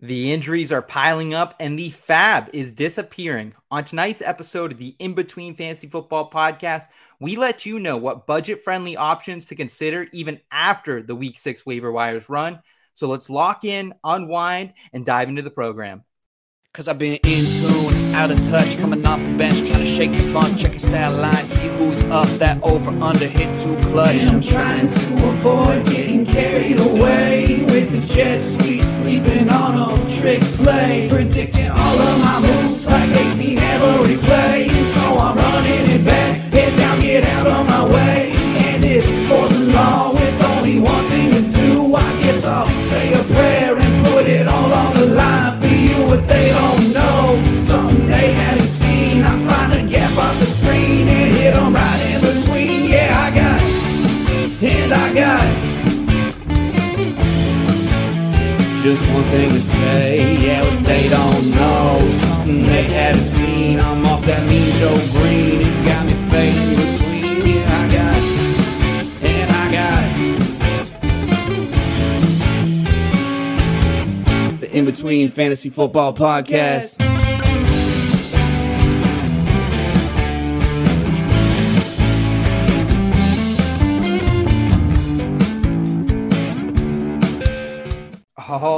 The injuries are piling up and the FAAB is disappearing. On tonight's episode of the In Between Fantasy Football podcast, we let you know what budget friendly options to consider even after the week six waiver wires run. So let's lock in, unwind, and dive into the program. Cause I've been in tune, out of touch, coming off the bench, trying to shake the funk, check your style line, see who's up, that over under hit too clutch. And I'm trying to avoid getting carried away with the jet sweep, sleeping on a trick play, predicting all of my moves like they seen every play. So I'm running it back, head down, get out of my way. Just one thing to say, yeah, what they don't know, something they haven't seen. I'm off that mean Joe Greene, it got me fading between. Yeah, I got and I got it. The In Between Fantasy Football Podcast.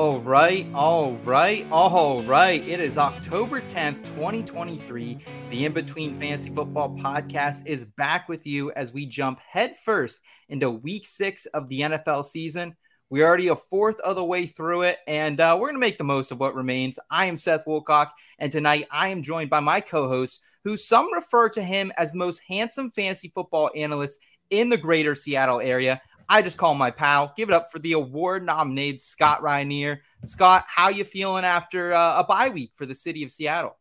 All right, all right, all right. It is October 10th, 2023. The In Between Fantasy Football podcast is back with you as we jump headfirst into week six of the NFL season. We're already a fourth of the way through it, and uh, we're going to make the most of what remains. I am Seth Wilcock, and tonight I am joined by my co host, who some refer to him as the most handsome fantasy football analyst in the greater Seattle area. I just call my pal. Give it up for the award nominated Scott Rainier. Scott, how you feeling after uh, a bye week for the city of Seattle?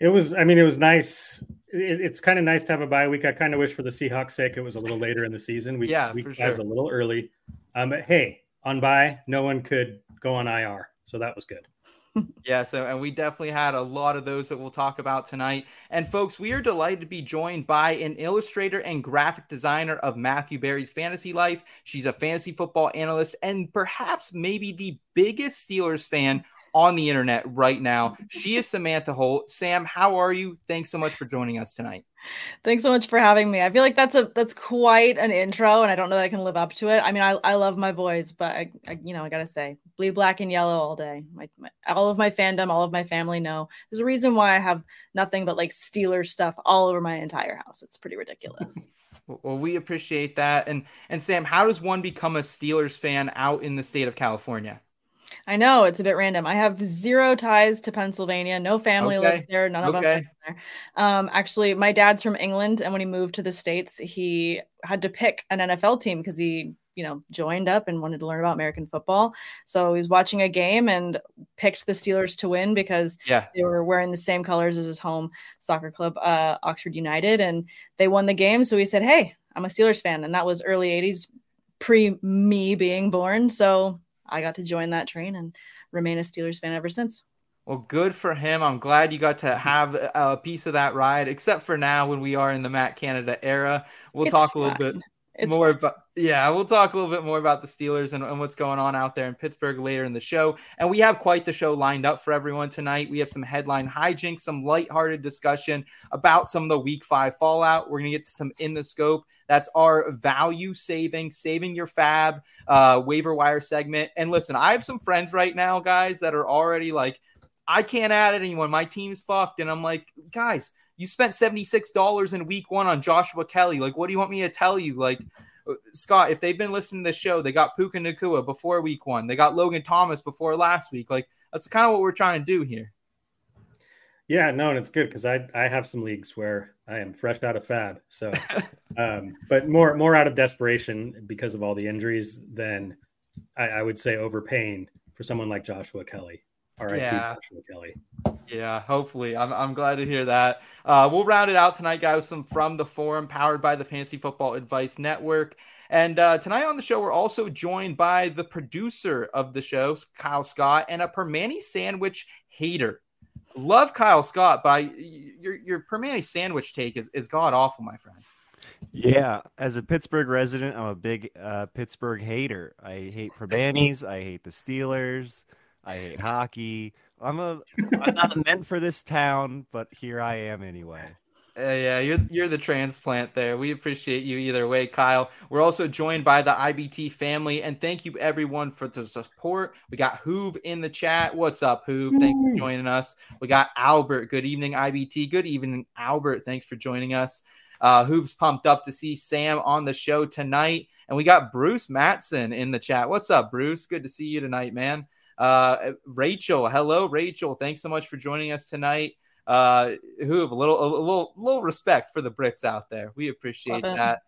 It was, I mean, it was nice. It, it's kind of nice to have a bye week. I kind of wish for the Seahawks' sake it was a little later in the season. We, Yeah, we for sure. sure. a little early. Um, but hey, on bye, no one could go on IR, so that was good. Yeah, so and we definitely had a lot of those that we'll talk about tonight. And folks, we are delighted to be joined by an illustrator and graphic designer of Matthew Berry's fantasy life. She's a fantasy football analyst and perhaps maybe the biggest Steelers fan on the internet right now. She is Samantha Holt. Sam, how are you? Thanks so much for joining us tonight. Thanks so much for having me. I feel like that's a that's quite an intro, and I don't know that I can live up to it. I mean, I, I love my boys, but I, I you know I gotta say, bleed black and yellow all day. My, my all of my fandom, all of my family know. There's a reason why I have nothing but like Steelers stuff all over my entire house. It's pretty ridiculous. Well, we appreciate that. And and Sam, how does one become a Steelers fan out in the state of California? I know it's a bit random. I have zero ties to Pennsylvania. No family Okay. lives there. None of us live there. Um, actually, my dad's from England, and when he moved to the states, he had to pick an NFL team because he, you know, joined up and wanted to learn about American football. So he was watching a game and picked the Steelers to win because Yeah. they were wearing the same colors as his home soccer club, uh, Oxford United, and they won the game. So he said, "Hey, I'm a Steelers fan," and that was early '80s, pre me being born. So I got to join that train and remain a Steelers fan ever since. Well, good for him. I'm glad you got to have a piece of that ride, except for now when we are in the Matt Canada era. We'll It's talk a little bit fine. It's more about yeah, we'll talk a little bit more about the Steelers and, and what's going on out there in Pittsburgh later in the show. And we have quite the show lined up for everyone tonight. We have some headline hijinks, some lighthearted discussion about some of the week five fallout. We're gonna get to some in the scope. That's our value saving, saving your FAAB uh waiver wire segment. And listen, I have some friends right now, guys, that are already like, I can't add anyone. My team's fucked. And I'm like, guys, you spent $76 in week one on Joshua Kelley. Like, what do you want me to tell you? Like, uh, Scott, if they've been listening to the show, they got Puka Nacua before week one. They got Logan Thomas before last week. Like, that's kind of what we're trying to do here. Yeah, no, and it's good because I I have some leagues where I am fresh out of FAAB. So, um, but more more out of desperation because of all the injuries than I, I would say overpaying for someone like Joshua Kelley. All right, Yeah. Joshua Kelley. Yeah, hopefully. I'm, I'm glad to hear that. Uh, we'll round it out tonight, guys, with some from the forum powered by the Fantasy Football Advice Network. And uh, tonight on the show, we're also joined by the producer of the show, Kyle Scott, and a Primanti sandwich hater. Love Kyle Scott, but I, your your Primanti sandwich take is, is god awful, my friend. Yeah, as a Pittsburgh resident, I'm a big uh, Pittsburgh hater. I hate Primantis. I hate the Steelers. I hate hockey. I'm a I'm not meant for this town, but here I am anyway. Uh, yeah, you're you're the transplant there. We appreciate you either way, Kyle. We're also joined by the IBT family, and thank you everyone for the support. We got Hoove in the chat. What's up, Hoove? Thanks for joining us. We got Albert. Good evening, IBT. Good evening, Albert. Thanks for joining us. Uh, Hoove's pumped up to see Sam on the show tonight, and we got Bruce Matson in the chat. What's up, Bruce? Good to see you tonight, man. Uh, Rachel, hello, Rachel. Thanks so much for joining us tonight uh, who have a little, a little, little respect for the Brits out there. We appreciate that.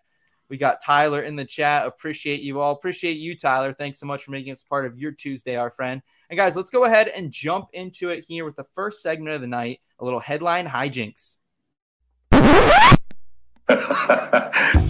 We got Tyler in the chat. Appreciate you all. Appreciate you, Tyler. Thanks so much for making us part of your Tuesday, our friend. And guys, let's go ahead and jump into it here with the first segment of the night a little headline hijinks.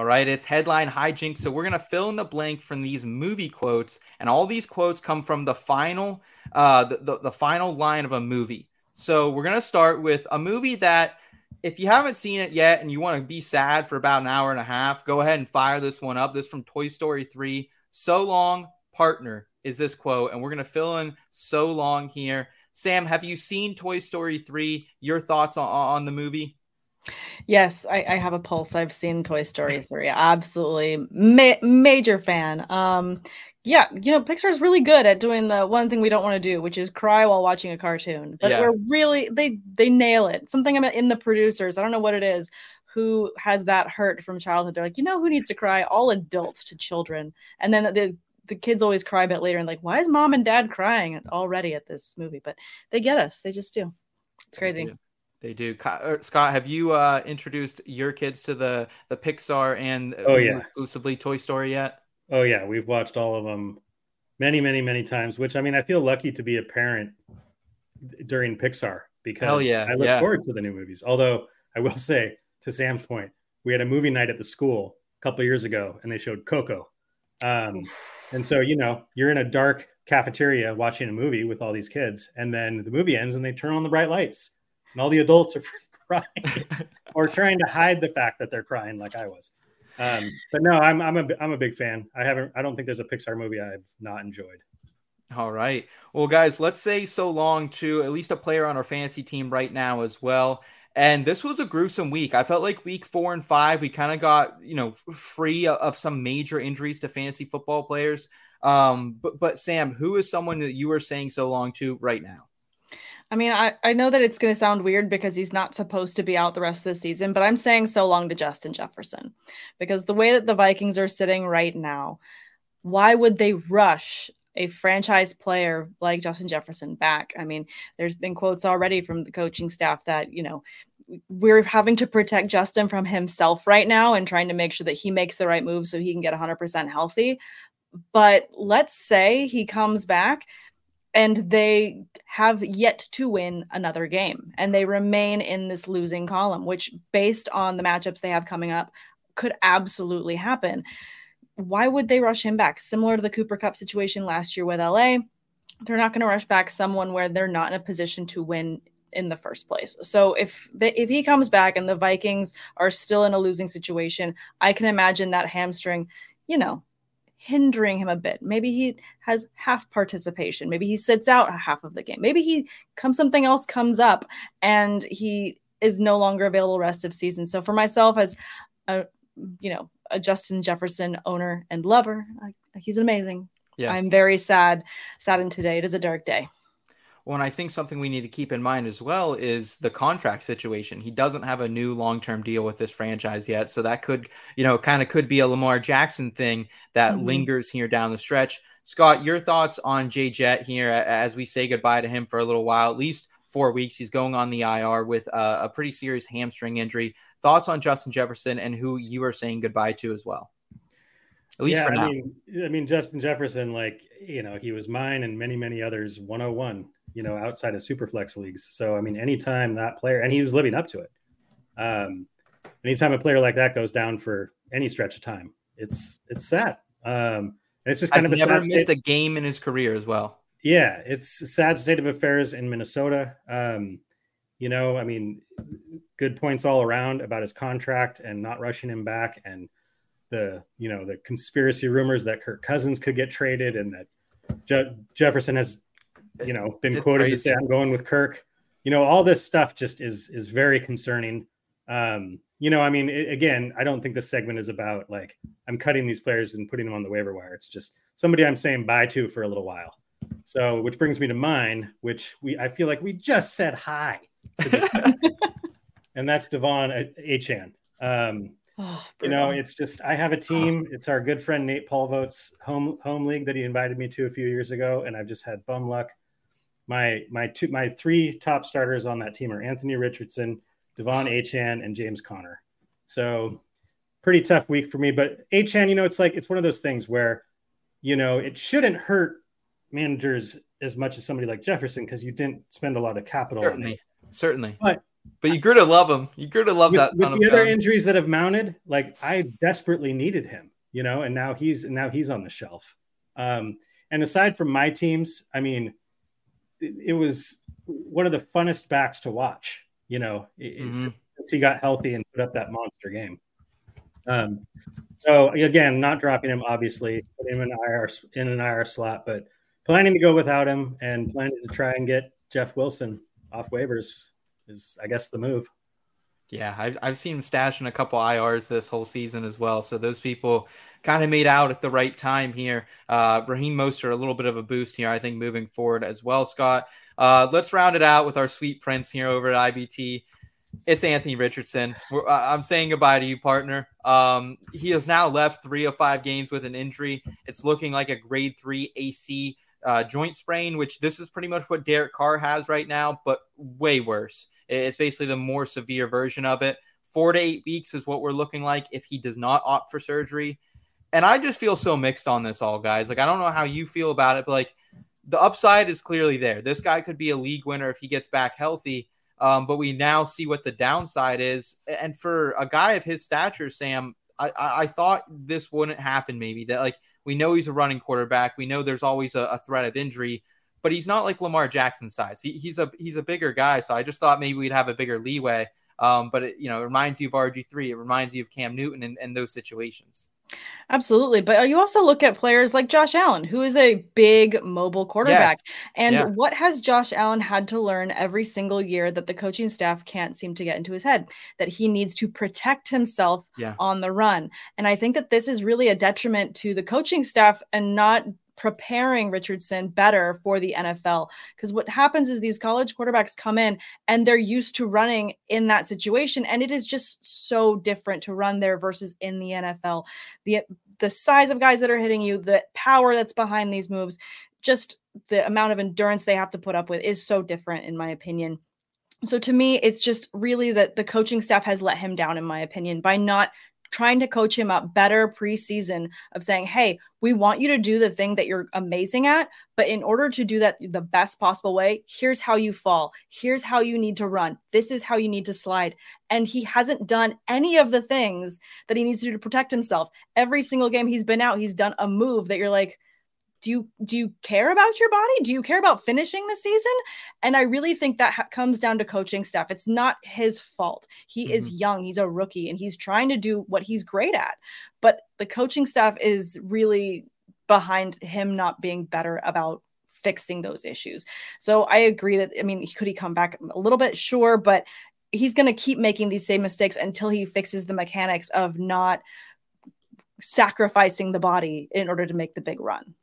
All right, it's headline hijinks. So we're gonna fill in the blank from these movie quotes, and all these quotes come from the final, uh, the, the, the final line of a movie. So we're gonna start with a movie that, if you haven't seen it yet and you want to be sad for about an hour and a half, go ahead and fire this one up. This from Toy Story Three. So long, partner, is this quote, and we're gonna fill in so long here. Sam, have you seen Toy Story Three? Your thoughts on, on the movie? Yes, I, I, have a pulse. I've seen Toy Story 3. Absolutely ma- major fan. Um yeah, you know, Pixar is really good at doing the one thing we don't want to do, which is cry while watching a cartoon. But yeah. we're really they they nail it. Something about in the producers, I don't know what it is, who has that hurt from childhood. They're like, you know who needs to cry? All adults to children. And then the the kids always cry a bit later and like, why is mom and dad crying already at this movie? But they get us. They just do. It's crazy. They do. Er, Scott, have you uh, introduced your kids to the the Pixar and oh yeah exclusively Toy Story yet? Oh yeah, we've watched all of them many, many, many times. Which I mean, I feel lucky to be a parent during Pixar because yeah, I look yeah. forward to the new movies. Although I will say, to Sam's point, we had a movie night at the school a couple years ago, and they showed Coco. Um, and so you know, you're in a dark cafeteria watching a movie with all these kids, and then the movie ends, and they turn on the bright lights and all the adults are crying or trying to hide the fact that they're crying like I was. Um, but no, I'm I'm a I'm a big fan. I haven't I don't think there's a Pixar movie I've not enjoyed. All right. Well, guys, let's say so long to at least a player on our fantasy team right now as well. And this was a gruesome week. I felt like week four and five, we kind of got, you know, free of some major injuries to fantasy football players. Um, but, but Sam, who is someone that you are saying so long to right now? I mean, I, I know that it's going to sound weird because he's not supposed to be out the rest of the season, but I'm saying so long to Justin Jefferson because the way that the Vikings are sitting right now, why would they rush a franchise player like Justin Jefferson back? I mean, there's been quotes already from the coaching staff that, you know, we're having to protect Justin from himself right now and trying to make sure that he makes the right move so he can get 100% healthy. But let's say he comes back and they have yet to win another game and they remain in this losing column which based on the matchups they have coming up could absolutely happen why would they rush him back similar to the Cooper Kupp situation last year with la they're not going to rush back someone where they're not in a position to win in the first place. So if if he comes back and the Vikings are still in a losing situation, I can imagine that hamstring, you know, hindering him a bit. Maybe he has half participation. Maybe he sits out half of the game. Maybe he comes something else comes up and he is no longer available rest of season. So for myself as a you know, a Justin Jefferson owner and lover, I, he's amazing. Yes. I'm very sad saddened today. It is a dark day. And I think something we need to keep in mind as well is the contract situation. He doesn't have a new long term deal with this franchise yet. So that could, you know, kind of could be a Lamar Jackson thing that mm-hmm. lingers here down the stretch. Scott, your thoughts on Jay Jet here as we say goodbye to him for a little while, at least four weeks. He's going on the IR with a, a pretty serious hamstring injury. Thoughts on Justin Jefferson and who you are saying goodbye to as well? At least yeah, for now. I mean, I mean, Justin Jefferson, like, you know, he was mine and many, many others 101 you know, outside of superflex leagues. So, I mean, anytime that player, and he was living up to it. Um, anytime a player like that goes down for any stretch of time, it's it's sad. Um, and it's just kind I've of a never missed state. a game in his career as well. Yeah, it's a sad state of affairs in Minnesota. Um, You know, I mean, good points all around about his contract and not rushing him back, and the you know the conspiracy rumors that Kirk Cousins could get traded and that Je- Jefferson has you know been It's quoted to say I'm going with Kirk. You know, all this stuff just is is very concerning. Um, you know, I mean, i again, I don't think this segment is about like I'm cutting these players and putting them on the waiver wire. It's just somebody I'm saying bye to for a little while. So, which brings me to mine, which we I feel like we just said hi, to this and that's De'Von Achane. Um, Oh, you know, it's just I have a team. It's our good friend Nate Polvo's home home league that he invited me to a few years ago, and I've just had bum luck. My my two my three top starters on that team are Anthony Richardson, De'Von Achane, and James Conner. So pretty tough week for me. But Achane, you know, it's like it's one of those things where, you know, it shouldn't hurt managers as much as somebody like Jefferson because you didn't spend a lot of capital. Certainly, certainly. But- but you grew to love him. You grew to love with, that with son of the other injuries that have mounted, like I desperately needed him, you know, and now he's now he's on the shelf. Um, and aside from my teams, I mean, it, was one of the funnest backs to watch, you know, Mhm. since he got healthy and put up that monster game. Um, so again, not dropping him, obviously, put him in IR in an IR slot, but planning to go without him and planning to try and get Jeff Wilson off waivers is, I guess, the move. Yeah, I've, I've seen him stash in a couple IRs this whole season as well. So those people kind of made out at the right time here. Uh, Raheem Mostert, a little bit of a boost here, I think, moving forward as well, Scott. Uh, let's round it out with our sweet prince here over at IBT. It's Anthony Richardson. We're, I'm saying goodbye to you, partner. Um, he has now left three of five games with an injury. It's looking like a grade three AC uh, joint sprain, which this is pretty much what Derek Carr has right now, but way worse. It's basically the more severe version of it. Four to eight weeks is what we're looking like if he does not opt for surgery. And I just feel so mixed on this all, guys. Like, I don't know how you feel about it, but like the upside is clearly there. This guy could be a league winner if he gets back healthy. Um, but we now see what the downside is. And for a guy of his stature, Sam, I, I, thought this wouldn't happen. Maybe that like we know he's a running quarterback. We know there's always a, a threat of injury, but he's not like Lamar Jackson size. He, he's a he's a bigger guy. So I just thought maybe we'd have a bigger leeway. Um, but it, you know, it reminds you of RG three. It reminds you of Cam Newton and, and those situations. Absolutely. But you also look at players like Josh Allen, who is a big mobile quarterback. And Yeah. what has Josh Allen had to learn every single year that the coaching staff can't seem to get into his head? That he needs to protect himself Yeah. on the run. And I think that this is really a detriment to the coaching staff and not preparing Richardson better for the NFL. Because what happens is these college quarterbacks come in and they're used to running in that situation. And it is just so different to run there versus in the NFL. The the size of guys that are hitting you, the power that's behind these moves, just the amount of endurance they have to put up with is so different, in my opinion. So to me, it's just really that the coaching staff has let him down, in my opinion, by not trying to coach him up better preseason of saying, hey, we want you to do the thing that you're amazing at. But in order to do that the best possible way, here's how you fall. Here's how you need to run. This is how you need to slide. And he hasn't done any of the things that he needs to do to protect himself. Every single game he's been out, he's done a move that you're like, do you do you care about your body? Do you care about finishing the season? And I really think that ha- comes down to coaching staff. It's not his fault. He is mm-hmm. young, he's a rookie, and he's trying to do what he's great at. But the coaching staff is really behind him not being better about fixing those issues. So I agree that I mean, could he come back a little bit? Sure, but he's going to keep making these same mistakes until he fixes the mechanics of not sacrificing the body in order to make the big run.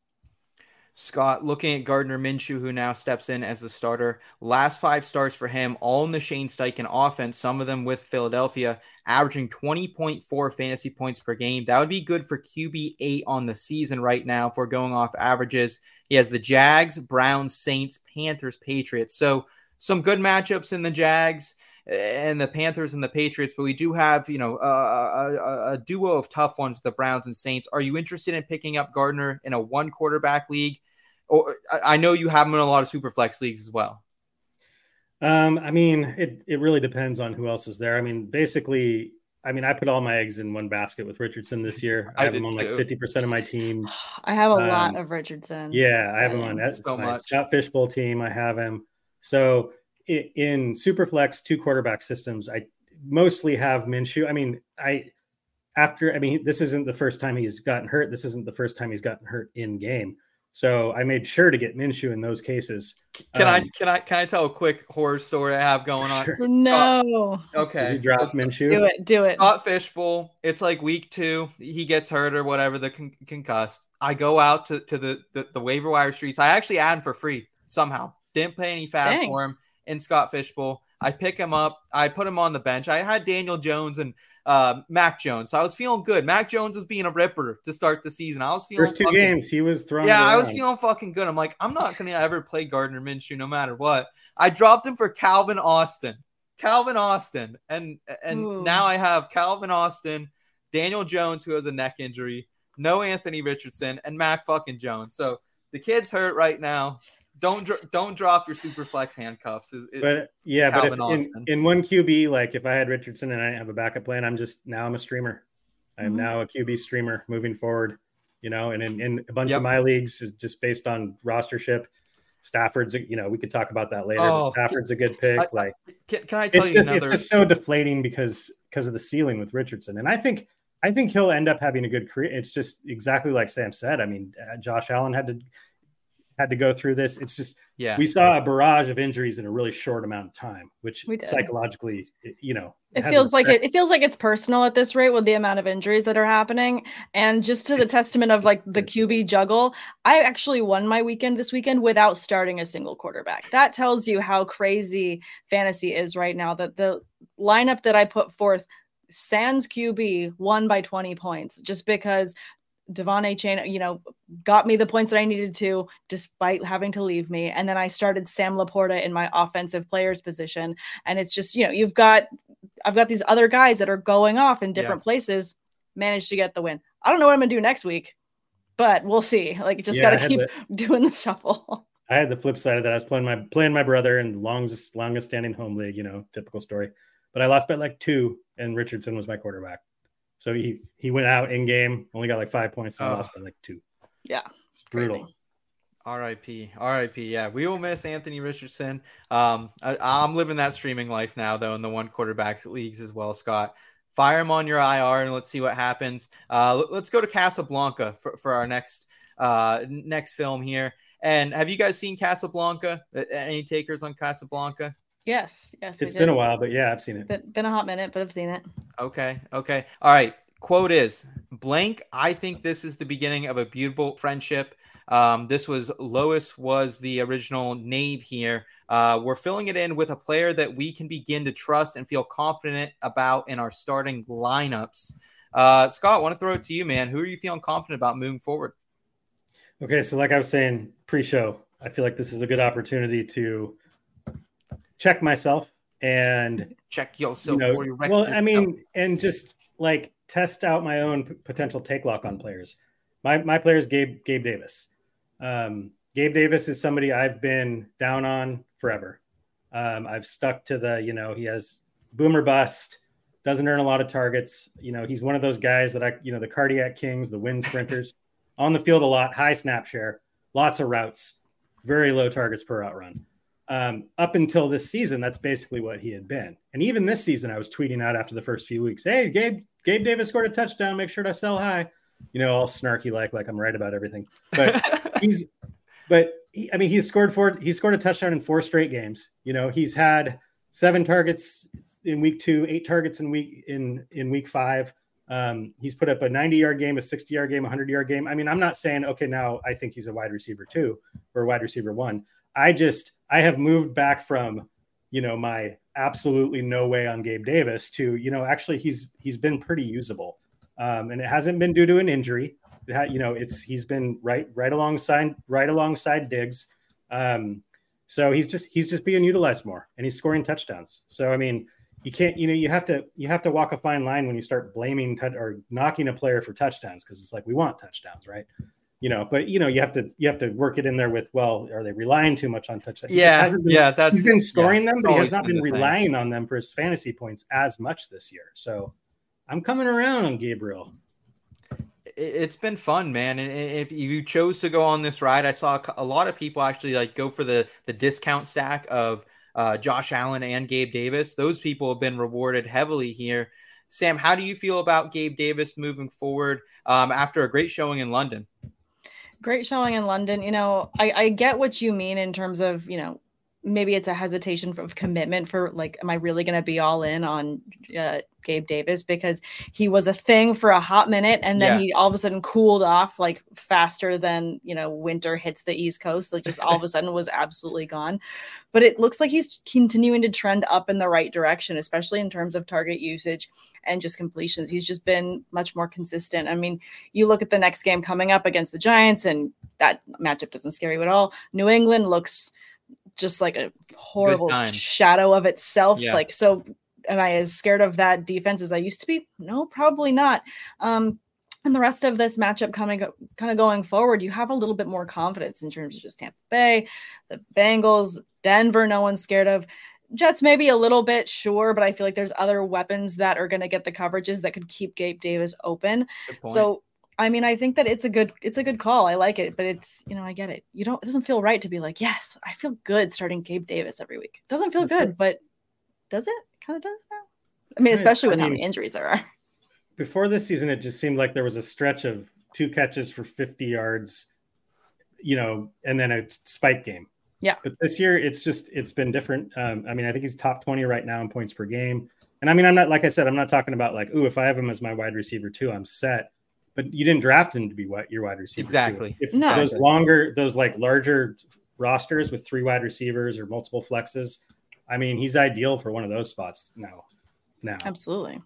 Scott, looking at Gardner Minshew, who now steps in as the starter. Last five starts for him, all in the Shane Steichen offense, some of them with Philadelphia, averaging 20.4 fantasy points per game. That would be good for QB8 on the season right now we're going off averages. He has the Jags, Browns, Saints, Panthers, Patriots. So some good matchups in the Jags eh, and the Panthers and the Patriots, but we do have, you know, a, a, a duo of tough ones, with the Browns and Saints. Are you interested in picking up Gardner in a one quarterback league? Or I I know you have him in a lot of super flex leagues as well. Um, I mean, it it really depends on who else is there. I mean, basically, I mean, I put all my eggs in one basket with Richardson this year. I, I have him did on like fifty percent of my teams. I have a lot Um, of Richardson. Yeah, I have him I on that So my much. Scott Fishbowl team. I have him. So i- in superflex two quarterback systems, I mostly have Minshew. I mean, I after I mean, this isn't the first time he's gotten hurt. This isn't the first time he's gotten hurt in game. So I made sure to get Minshew in those cases. Can I Um, can I can I tell a quick horror story I have going on? Sure. Scott- No. okay. Did you drop so- Minshew? Do it. Do it. Scott Fishbowl. It's like week two. He gets hurt or whatever, the con- concussed. I go out to, to the, the, the waiver wire streets. I actually add him for free somehow. Didn't pay any FAAB Dang. for him in Scott Fishbowl. I pick him up. I put him on the bench. I had Daniel Jones and uh, Mac Jones. So I was feeling good. Mac Jones was being a ripper to start the season. I was feeling First two fucking- games, he was throwing. yeah, it I was feeling fucking good. I'm like, I'm not gonna ever play Gardner Minshew no matter what. I dropped him for Calvin Austin. Calvin Austin. And and Ooh. now I have Calvin Austin, Daniel Jones, who has a neck injury, no Anthony Richardson, and Mac fucking Jones. So the kid's hurt right now. Don't dr- don't drop your super flex handcuffs. Is, is- But yeah, but if in, in one QB, like if I had Richardson and I didn't have a backup plan, I'm just now I'm a streamer. I'm Mhm. now a QB streamer moving forward. You know, and in, in a bunch Yep. of my leagues is just based on rostership. Stafford's, you know, we could talk about that later. Oh, but Stafford's a good pick. I- like can, can I tell it's you just, another? it's just so deflating because because of the ceiling with Richardson, and I think I think he'll end up having a good career. It's just exactly like Sam said. I mean, uh, Josh Allen had to had to go through this. It's just yeah. we saw a barrage of injuries in a really short amount of time, which We did. psychologically, you know, It has feels like it, it feels like it's personal at this rate with the amount of injuries that are happening. And just to the testament of like the QB juggle, I actually won my weekend this weekend without starting a single quarterback. That tells you how crazy fantasy is right now. That the lineup that I put forth, Sans QB won by 20 points just because De'Von Achane, you know, got me the points that I needed to, despite having to leave me. And then I started Sam LaPorta in my offensive players position. And it's just, you know, you've got, I've got these other guys that are going off in different places, managed to get the win. I don't know what I'm gonna do next week, but we'll see. Like, just Yeah, gotta keep the- doing the shuffle. I had the flip side of that. I was playing my playing my brother in the longest longest standing home league, you know, typical story. But I lost by like two, and Richardson was my quarterback. So he he went out in game, only got like five points, and I Oh. lost by like two. Yeah, It's brutal. crazy. R.I.P. R.I.P. Yeah, we will miss Anthony Richardson. Um, I, I'm living that streaming life now, though, in the one quarterback leagues as well. Scott, fire him on your IR and let's see what happens. Uh, let- let's go to Casablanca for, for our next uh next film here. And have you guys seen Casablanca? Any takers on Casablanca? Yes, yes. It's been a while, but yeah, I've seen it. Been, been a hot minute, but I've seen it. Okay. Okay. All right. Quote is blank. I think this is the beginning of a beautiful friendship. Um, this was Lois was the original name here. Uh, we're filling it in with a player that we can begin to trust and feel confident about in our starting lineups. Uh, Scott, want to throw it to you, man. Who are you feeling confident about moving forward? Okay, so like I was saying pre-show, I feel like this is a good opportunity to check myself and Check yourself you know, for your record. well, I mean, and just like test out my own p- potential take lock on players. My my player is Gabe Gabe Davis. Um, Gabe Davis is somebody I've been down on forever. Um, I've stuck to the you know he has boomer bust, doesn't earn a lot of targets. You know he's one of those guys that I you know the cardiac kings, the wind sprinters, on the field a lot, high snap share, lots of routes, very low targets per route run um, up until this season, that's basically what he had been. And even this season, I was tweeting out after the first few weeks, "Hey, Gabe, Gabe Davis scored a touchdown. Make sure to sell high." You know, all snarky like, like I'm right about everything. But he's, but he, I mean, he's scored four. He scored a touchdown in four straight games. You know, he's had seven targets in week two, eight targets in week in in week five. Um, he's put up a 90 yard game, a 60 yard game, a 100 yard game. I mean, I'm not saying okay now I think he's a wide receiver two or wide receiver one. I just I have moved back from you know my absolutely no way on Gabe Davis to you know actually he's he's been pretty usable, um, and it hasn't been due to an injury. You know it's he's been right right alongside right alongside Diggs, um, so he's just he's just being utilized more and he's scoring touchdowns. So I mean you can't you know you have to you have to walk a fine line when you start blaming tou- or knocking a player for touchdowns because it's like we want touchdowns right you know but you know you have to you have to work it in there with well are they relying too much on touchdowns yeah, been- yeah, that's he's been scoring yeah, them but he has not been been the thing. relying on them for his fantasy points as much this year so i'm coming around on gabriel it- it's been fun, man. And if you chose to go on this ride, I saw a lot of people actually like go for the the discount stack of uh, Josh Allen and Gabe Davis. Those people have been rewarded heavily here. Sam, how do you feel about Gabe Davis moving forward um, after a great showing in London? Great showing in London. You know, I, I get what you mean in terms of, you know, maybe it's a hesitation of commitment for like, am I really going to be all in on uh, Gabe Davis because he was a thing for a hot minute and then yeah. he all of a sudden cooled off like faster than you know winter hits the East Coast. Like just all of a sudden was absolutely gone. But it looks like he's continuing to trend up in the right direction, especially in terms of target usage and just completions. He's just been much more consistent. I mean, you look at the next game coming up against the Giants, and that matchup doesn't scare you at all. New England looks just like a horrible shadow of itself. Yeah. Like so am I as scared of that defense as I used to be? No, probably not. Um, and the rest of this matchup coming kind of going forward, you have a little bit more confidence in terms of just Tampa Bay, the Bengals, Denver, no one's scared of. Jets maybe a little bit, sure, but I feel like there's other weapons that are going to get the coverages that could keep Gabe Davis open. So I mean, I think that it's a good it's a good call. I like it, but it's you know I get it. You don't it doesn't feel right to be like yes I feel good starting Gabe Davis every week. It doesn't feel good, but does it? Kind of does now. I mean, especially with I mean, how many injuries there are. Before this season, it just seemed like there was a stretch of two catches for 50 yards, you know, and then a spike game. Yeah. But this year, it's just it's been different. Um, I mean, I think he's top 20 right now in points per game. And I mean, I'm not like I said, I'm not talking about like, ooh, if I have him as my wide receiver too, I'm set. But you didn't draft him to be what your wide receiver. Exactly. Too. If no. those longer, those like larger rosters with three wide receivers or multiple flexes, I mean, he's ideal for one of those spots now. Now, absolutely.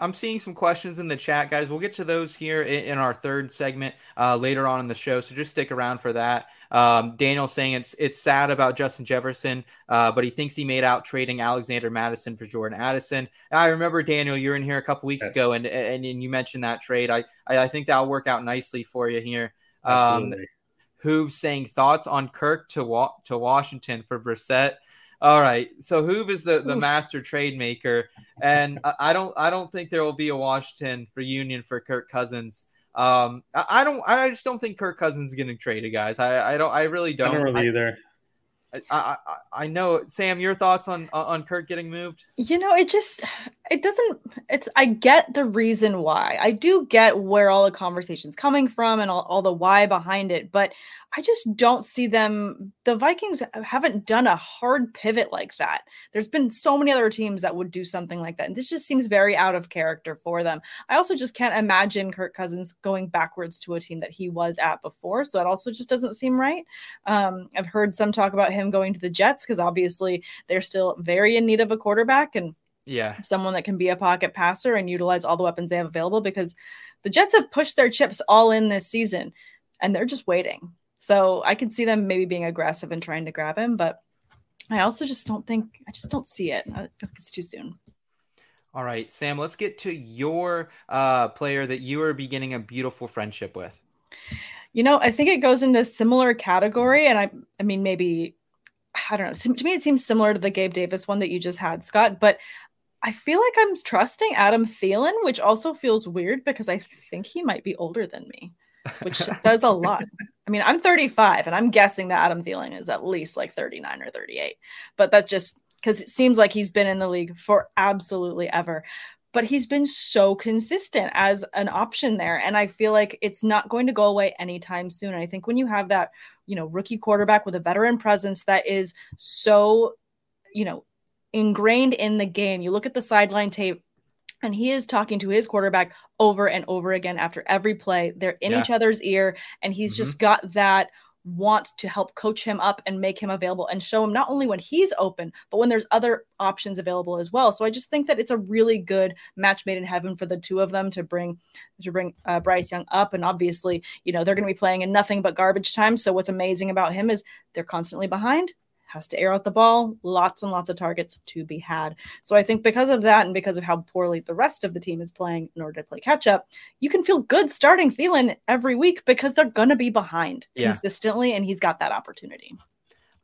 I'm seeing some questions in the chat, guys. We'll get to those here in, in our third segment uh, later on in the show, so just stick around for that. Um, Daniel saying it's it's sad about Justin Jefferson, uh, but he thinks he made out trading Alexander Mattison for Jordan Addison. And I remember Daniel, you were in here a couple weeks yes. ago, and, and, and you mentioned that trade. I, I, I think that'll work out nicely for you here. Um, Absolutely. Who's saying thoughts on Kirk to wa- to Washington for Brissett? All right. So Hoove is the, the master trade maker, and I, I, don't I don't think there will be a Washington reunion for Kirk Cousins. Um, I, I don't I just don't think Kirk Cousins is getting traded, guys. I I don't I really don't. I don't really either. I, I, I know Sam, your thoughts on on Kirk getting moved? You know, it just it doesn't it's I get the reason why. I do get where all the conversation's coming from and all, all the why behind it, but I just don't see them. The Vikings haven't done a hard pivot like that. There's been so many other teams that would do something like that. And this just seems very out of character for them. I also just can't imagine Kirk Cousins going backwards to a team that he was at before. So that also just doesn't seem right. Um, I've heard some talk about him going to the Jets because obviously they're still very in need of a quarterback and yeah, someone that can be a pocket passer and utilize all the weapons they have available because the Jets have pushed their chips all in this season and they're just waiting. So I could see them maybe being aggressive and trying to grab him, but I also just don't think I just don't see it. I think it's too soon. All right, Sam, let's get to your uh, player that you are beginning a beautiful friendship with. You know, I think it goes into a similar category, and I, I mean, maybe I don't know. To me, it seems similar to the Gabe Davis one that you just had, Scott. But I feel like I'm trusting Adam Thielen, which also feels weird because I think he might be older than me which says a lot. I mean, I'm 35 and I'm guessing that Adam Thielen is at least like 39 or 38. But that's just because it seems like he's been in the league for absolutely ever. But he's been so consistent as an option there. And I feel like it's not going to go away anytime soon. I think when you have that, you know, rookie quarterback with a veteran presence that is so, you know, ingrained in the game, you look at the sideline tape and he is talking to his quarterback over and over again after every play. They're in yeah. each other's ear, and he's mm-hmm. just got that want to help coach him up and make him available and show him not only when he's open, but when there's other options available as well. So I just think that it's a really good match made in heaven for the two of them to bring to bring uh, Bryce Young up. And obviously, you know, they're going to be playing in nothing but garbage time. So what's amazing about him is they're constantly behind has to air out the ball, lots and lots of targets to be had. So I think because of that and because of how poorly the rest of the team is playing in order to play catch up, you can feel good starting Thielen every week because they're going to be behind yeah. consistently and he's got that opportunity.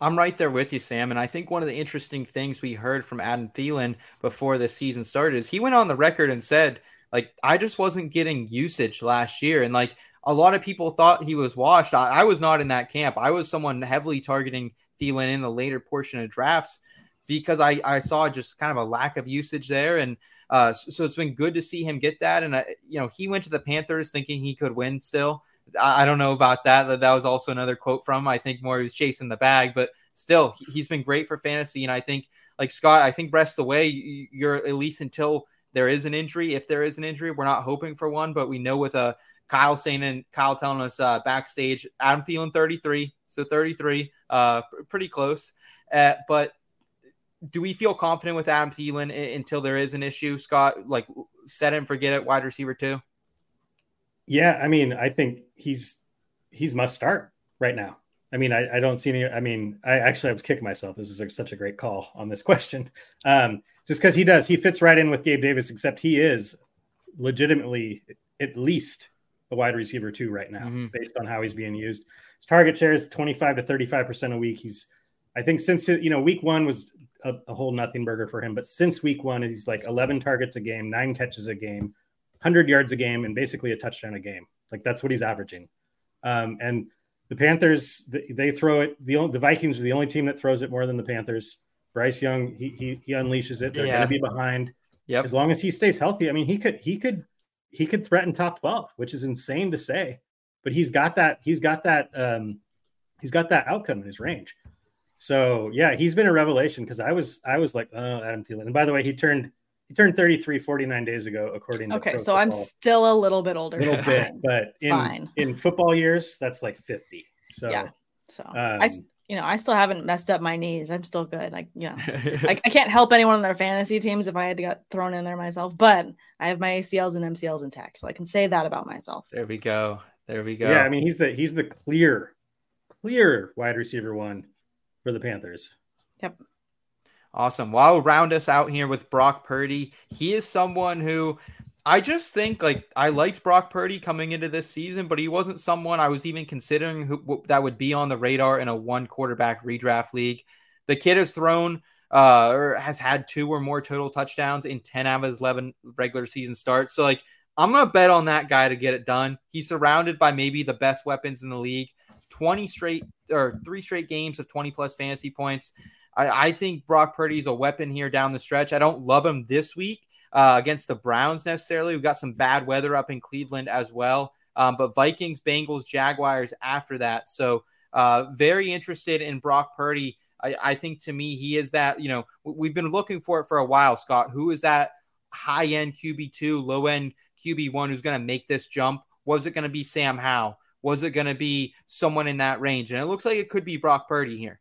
I'm right there with you, Sam. And I think one of the interesting things we heard from Adam Thielen before the season started is he went on the record and said, like, I just wasn't getting usage last year. And like, a lot of people thought he was washed. I, I was not in that camp. I was someone heavily targeting Thielen in the later portion of drafts. because I, I saw just kind of a lack of usage there. And uh, so, it's been good to see him get that. And, uh, you know, he went to the Panthers thinking he could win still. I, I don't know about that. That was also another quote from. I think more he was chasing the bag, but still, he, he's been great for fantasy. And I think, like Scott, I think rest the way you're at least until there is an injury. If there is an injury, we're not hoping for one, but we know with a Kyle saying and Kyle telling us uh, backstage, Adam Thielen 33, so 33, uh, pretty close. Uh, but do we feel confident with Adam Thielen until there is an issue, Scott? Like set and forget it, wide receiver too. Yeah, I mean, I think he's he's must start right now. I mean, I, I don't see any. I mean, I actually I was kicking myself. This is a, such a great call on this question, um, just because he does. He fits right in with Gabe Davis, except he is legitimately at least a wide receiver too right now, mm-hmm. based on how he's being used. His target share is 25 to 35 percent a week. He's, I think, since you know, week one was a, a, whole nothing burger for him, but since week one, he's like 11 targets a game, nine catches a game, 100 yards a game, and basically a touchdown a game. Like that's what he's averaging. Um, and the Panthers, they throw it. The the Vikings are the only team that throws it more than the Panthers. Bryce Young, he he, he unleashes it. They're yeah. going to be behind. Yep. As long as he stays healthy, I mean, he could he could he could threaten top 12, which is insane to say, but he's got that, he's got that, um, he's got that outcome in his range. So yeah, he's been a revelation because I was, I was like, oh, Adam Thielen. And by the way, he turned, he turned 33, 49 days ago, according to Okay. So I'm still a little bit older. A little bit, but in, Fine. in football years, that's like 50. So yeah. So um, I, you know, I still haven't messed up my knees. I'm still good. Like, you know, I, I, can't help anyone on their fantasy teams if I had to get thrown in there myself, but I have my ACLs and MCLs intact. So I can say that about myself. There we go. There we go. Yeah. I mean, he's the, he's the clear, clear wide receiver one for the Panthers. Yep. Awesome. Well, I'll round us out here with Brock Purdy. He is someone who I just think like I liked Brock Purdy coming into this season, but he wasn't someone I was even considering who that would be on the radar in a one quarterback redraft league. The kid has thrown uh, or has had two or more total touchdowns in 10 out of his 11 regular season starts. So like I'm going to bet on that guy to get it done. He's surrounded by maybe the best weapons in the league. 20 straight or three straight games of 20 plus fantasy points. I, I think Brock Purdy's a weapon here down the stretch. I don't love him this week uh, against the Browns necessarily. We've got some bad weather up in Cleveland as well. Um, but Vikings, Bengals, Jaguars after that. So uh, very interested in Brock Purdy. I, I, think to me, he is that, you know, we've been looking for it for a while, Scott. Who is that high end QB2, low end QB1 who's going to make this jump? Was it going to be Sam Howell? Was it going to be someone in that range? And it looks like it could be Brock Purdy here.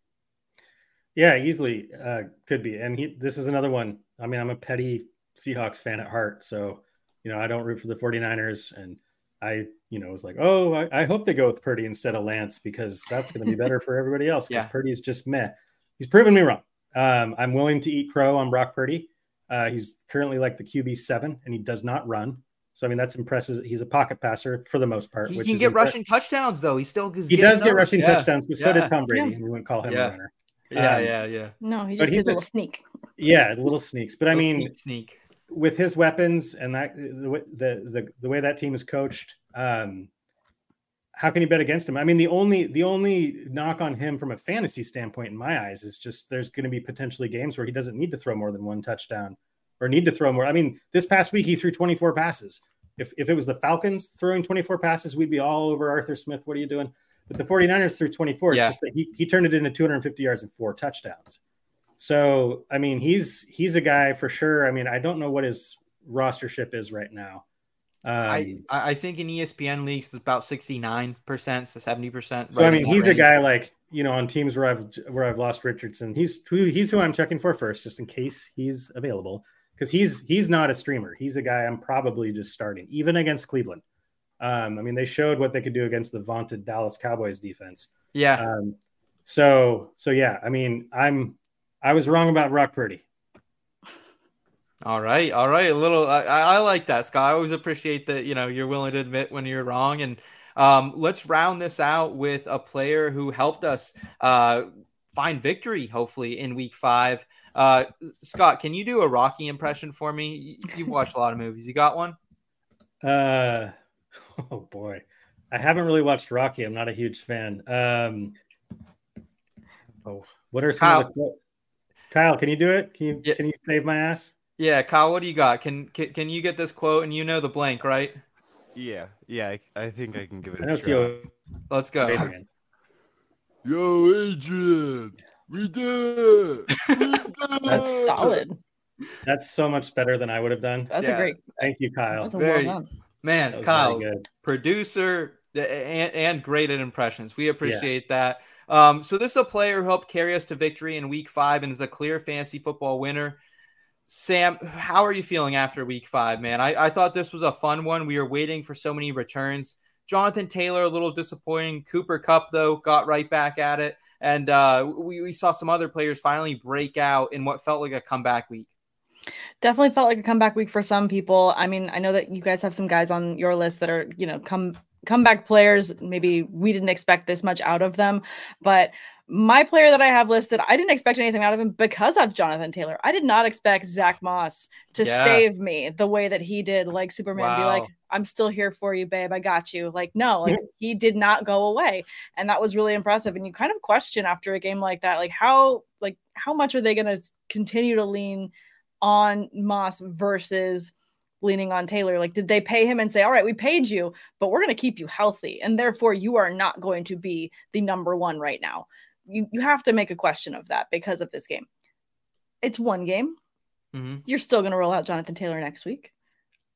Yeah, easily uh, could be. And he, this is another one. I mean, I'm a petty Seahawks fan at heart. So, you know, I don't root for the 49ers. And I, you know, was like, oh, I, I hope they go with Purdy instead of Lance because that's going to be better for everybody else because yeah. Purdy's just meh. He's proven me wrong. Um, I'm willing to eat crow on Brock Purdy. Uh, he's currently like the QB seven, and he does not run. So I mean, that's impressive. He's a pocket passer for the most part. He can get rushing touchdowns though. He still he does get rushing yeah. touchdowns, but yeah. so did Tom Brady, yeah. and we wouldn't call him a runner. Yeah, um, yeah, yeah. No, he just did a little sneak. Yeah, little sneaks. But I mean, sneak, sneak with his weapons and that the the the, the way that team is coached, um, how can you bet against him? I mean, the only the only knock on him from a fantasy standpoint, in my eyes, is just there's going to be potentially games where he doesn't need to throw more than one touchdown or need to throw more. I mean, this past week he threw 24 passes. If if it was the Falcons throwing 24 passes, we'd be all over Arthur Smith. What are you doing? But the 49ers threw 24. Yeah. It's just that he, he turned it into 250 yards and four touchdowns. So I mean, he's he's a guy for sure. I mean, I don't know what his rostership is right now. Um, I I think in ESPN leagues it's about sixty nine percent to seventy percent. So I mean, he's range. the guy like you know on teams where I've where I've lost Richardson. He's who he's who I'm checking for first, just in case he's available, because he's he's not a streamer. He's a guy I'm probably just starting, even against Cleveland. Um, I mean, they showed what they could do against the vaunted Dallas Cowboys defense. Yeah. Um, so so yeah, I mean, I'm I was wrong about Brock Purdy. All right, all right. A little, I, I like that, Scott. I always appreciate that. You know, you're willing to admit when you're wrong. And um, let's round this out with a player who helped us uh, find victory, hopefully in Week Five. Uh, Scott, can you do a Rocky impression for me? You've watched a lot of movies. You got one? Uh, oh boy, I haven't really watched Rocky. I'm not a huge fan. Um, oh, what are some Kyle, of the Kyle, can you do it? Can you Yeah. can you save my ass? Yeah, Kyle, what do you got? Can, can can you get this quote and you know the blank, right? Yeah, yeah. I, I think I can give it I a try. Theo Let's go. Adrian. Yo, Adrian, we did. We did. That's solid. That's so much better than I would have done. That's Yeah. a great. Thank you, Kyle. That's a Very- well done. Man, Kyle, very good. producer and, and great at impressions. We appreciate that. Um, so this is a player who helped carry us to victory in week five and is a clear fantasy football winner. Sam, how are you feeling after week five, man? I, I thought this was a fun one. We were waiting for so many returns. Jonathan Taylor, a little disappointing. Cooper Kupp, though, got right back at it. And uh, we, we saw some other players finally break out in what felt like a comeback week. Definitely felt like a comeback week for some people. I mean, I know that you guys have some guys on your list that are, you know, come comeback players. Maybe we didn't expect this much out of them, but my player that I have listed, I didn't expect anything out of him because of Jonathan Taylor. I did not expect Zack Moss to Yeah. save me the way that he did, like Superman, be like, I'm still here for you, babe. I got you. Like, no, like he did not go away. And that was really impressive. And you kind of question after a game like that, like how like how much are they gonna continue to lean on Moss versus leaning on Taylor? Like, did they pay him and say, All right, we paid you, but we're gonna keep you healthy, and therefore you are not going to be the number one right now. You you have to make a question of that because of this game. It's one game. Mhm. You're still gonna roll out Jonathan Taylor next week.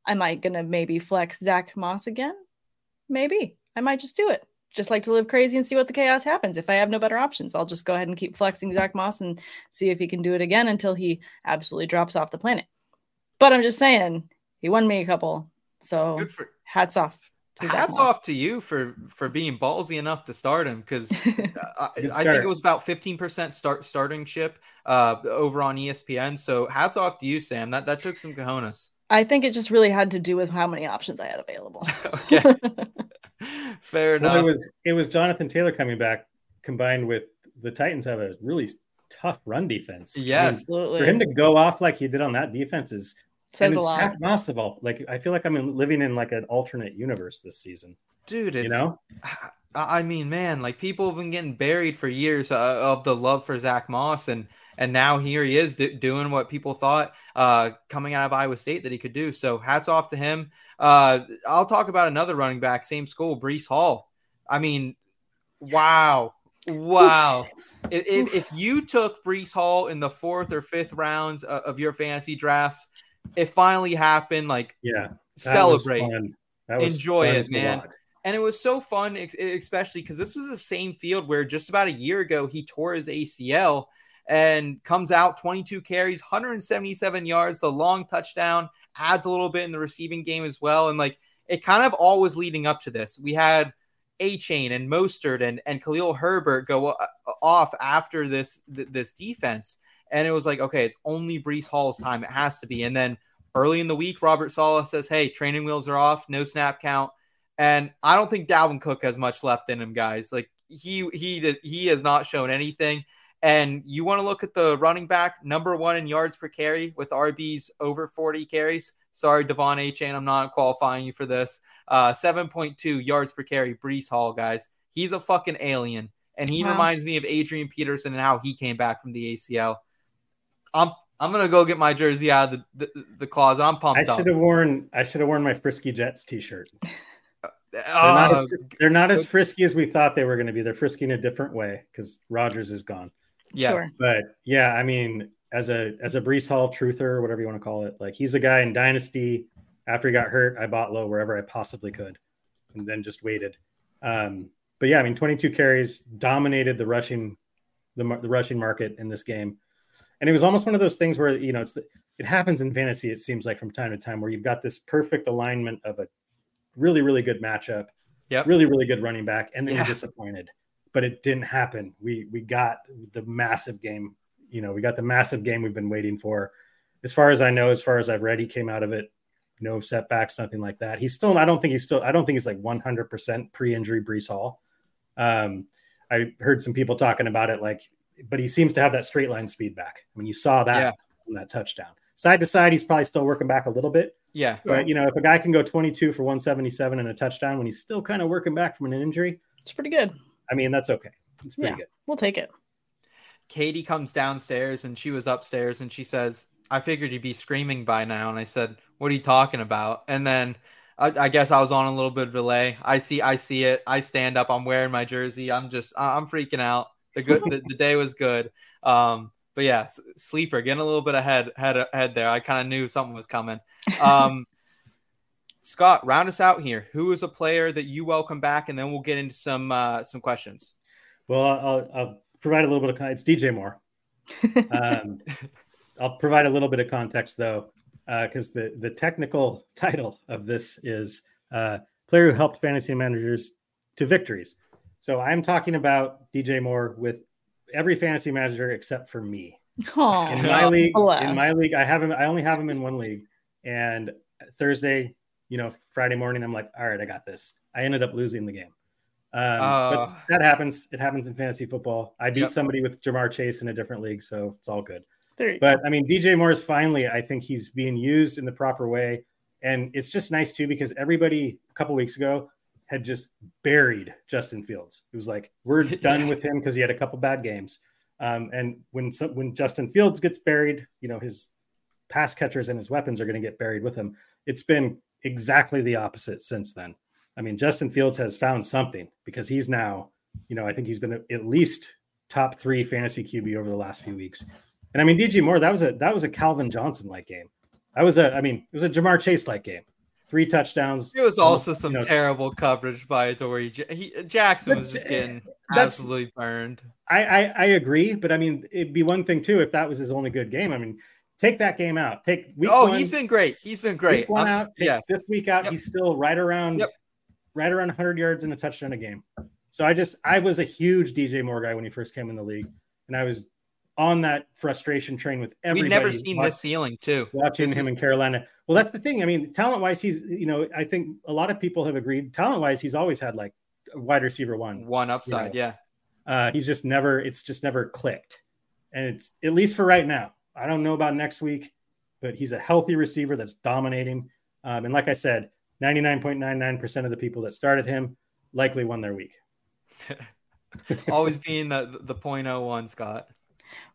Am I gonna maybe flex Zack Moss again? Maybe. I might just do it. Just like to live crazy and see what the chaos happens. If I have no better options, I'll just go ahead and keep flexing Zack Moss and see if he can do it again until he absolutely drops off the planet. But I'm just saying, he won me a couple. So Good for hats off. to hats Moss. off to you for for being ballsy enough to start him because I, good think it was about 15% start starting ship uh over on espn so hats off to you sam that that took some cojones I think it just really had to do with how many options I had available. okay fair Well, enough it was it was Jonathan Taylor coming back combined with the Titans have a really tough run defense. I mean, yes Absolutely. for him to go off like he did on that defense is Says and a it's lot. Zack Moss of all. Like I feel like I'm living in like an alternate universe this season. dude it's you know, I I mean, man, like people have been getting buried for years uh, of the love for Zack Moss, and and now here he is do- doing what people thought uh, coming out of Iowa State that he could do. So hats off to him. Uh, I'll talk about another running back, same school, Breece Hall. I mean, wow, wow. If, if, if you took Breece Hall in the fourth or fifth rounds of, of your fantasy drafts, it finally happened. Like yeah, celebrate. fun. That was Enjoy it, man. watch. And it was so fun, especially because this was the same field where just about a year ago he tore his ACL and comes out 22 carries, 177 yards, the long touchdown, adds a little bit in the receiving game as well. And like it kind of all was leading up to this. We had Achane and Mostert and, and Khalil Herbert go uh, off after this th- this defense. And it was like, okay, it's only Breece Hall's time. It has to be. And then early in the week, Robert Saleh says, hey, training wheels are off, no snap count. And I don't think Dalvin Cook has much left in him, guys. Like he he he has not shown anything. And you want to look at the running back number one in yards per carry with RBs over 40 carries. Sorry, De'Von Achane, I'm not qualifying you for this. Uh, 7.2 yards per carry, Breece Hall, guys. He's a fucking alien. And he Wow. reminds me of Adrian Peterson and how he came back from the ACL. I'm I'm gonna go get my jersey out of the, the, the closet. I'm I pumped up. should have worn I should have worn my Frisky Jets T-shirt. They're, Oh, not as, they're not as frisky as we thought they were going to be. They're frisky in a different way because Rodgers is gone. yes. Sure. But yeah, I mean, as a as a Breece Hall truther, or whatever you want to call it, like he's a guy in Dynasty. After he got hurt, I bought low wherever I possibly could, and then just waited. Um, but yeah, I mean, 22 carries dominated the rushing the mar- the rushing market in this game, and it was almost one of those things where you know it's the, it happens in fantasy. It seems like from time to time where you've got this perfect alignment of a really really good matchup, Yep. really really good running back, and then Yeah. you're disappointed. But it didn't happen. We we got the massive game. You know, we got the massive game we've been waiting for. As far as I know, as far as I've read, he came out of it no setbacks, nothing like that. He's still. I don't think he's still. I don't think he's like 100 percent pre-injury Breece Hall. Um, I heard some people talking about it, like, but he seems to have that straight line speed back. I mean, you saw that Yeah. on that touchdown. Side to side, he's probably still working back a little bit. Yeah. But you know, if a guy can go 22 for 177 and a touchdown when he's still kind of working back from an injury, It's pretty good. I mean, that's okay. It's pretty Yeah. good. We'll take it. Katie comes downstairs and she was upstairs and she says, I figured you'd be screaming by now. And I said, What are you talking about? And then I, I guess I was on a little bit of delay. I see, I see it. I stand up. I'm wearing my jersey. I'm just, I'm freaking out. The good, the, the day was good. Um, but yeah, sleeper getting a little bit ahead, head, ahead there. I kind of knew something was coming. Um, Scott, round us out here. Who is a player that you welcome back, and then we'll get into some uh, some questions. Well, I'll, I'll provide a little bit of it's DJ Moore. um, I'll provide a little bit of context though, because uh, the the technical title of this is uh, player who helped fantasy managers to victories. So I'm talking about DJ Moore with every fantasy manager except for me. Oh, in my league, bless. in my league, I have him. I only have him in one league, and Thursday you know, Friday morning, I'm like, all right, I got this. I ended up losing the game. Um, uh, but that happens. It happens in fantasy football. I beat yep. somebody with Ja'Marr Chase in a different league, so it's all good. but go. I mean, DJ Moore is finally. I think he's being used in the proper way, and it's just nice too because everybody a couple weeks ago had just buried Justin Fields. It was like we're done yeah. with him because he had a couple bad games. Um, and when some, when Justin Fields gets buried, you know his pass catchers and his weapons are going to get buried with him. It's been exactly the opposite since then. I mean, Justin Fields has found something because he's now, you know, I think he's been at least top three fantasy QB over the last few weeks. And I mean, DJ Moore, that was a that was a Calvin Johnson like game. That was a, I mean, it was a Ja'Marr Chase like game. Three touchdowns. It was also some you know, terrible coverage by Adoree. He, Jackson was just getting absolutely burned. I, I I agree, but I mean, it'd be one thing too if that was his only good game. I mean, take that game out. Take week oh, one, he's been great. He's been great. Week one um, out. Take yeah. this week out. Yep. He's still right around, yep. right around 100 yards and a touchdown a game. So I just I was a huge DJ Moore guy when he first came in the league, and I was on that frustration train with everybody. We've never seen watch, this ceiling too. Watching this him is... in Carolina. Well, that's the thing. I mean, talent wise, he's you know I think a lot of people have agreed. Talent wise, he's always had like wide receiver one, one upside. You know? Yeah. Uh, he's just never. It's just never clicked, and it's at least for right now. I don't know about next week but he's a healthy receiver that's dominating. Um, and like I said, 99.99% of the people that started him likely won their week. Always being the, the 0.01, Scott.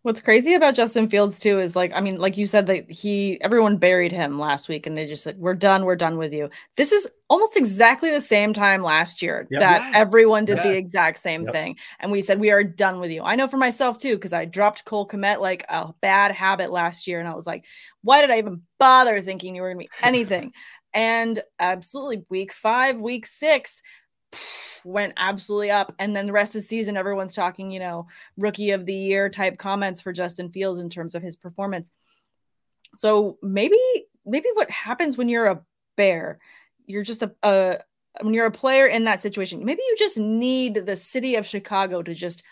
What's crazy about Justin Fields too is like, I mean, like you said that he everyone buried him last week and they just said, We're done, we're done with you. This is almost exactly the same time last year yep. that yes. everyone did yes. the exact same yep. thing. And we said, We are done with you. I know for myself too, because I dropped Cole Kmet like a bad habit last year. And I was like, Why did I even bother thinking you were gonna be anything? and absolutely week five, week six, went absolutely up. And then the rest of the season, everyone's talking, you know, rookie of the year type comments for Justin Fields in terms of his performance. So maybe, maybe what happens when you're a bear, you're just a, a when you're a player in that situation, maybe you just need the city of Chicago to just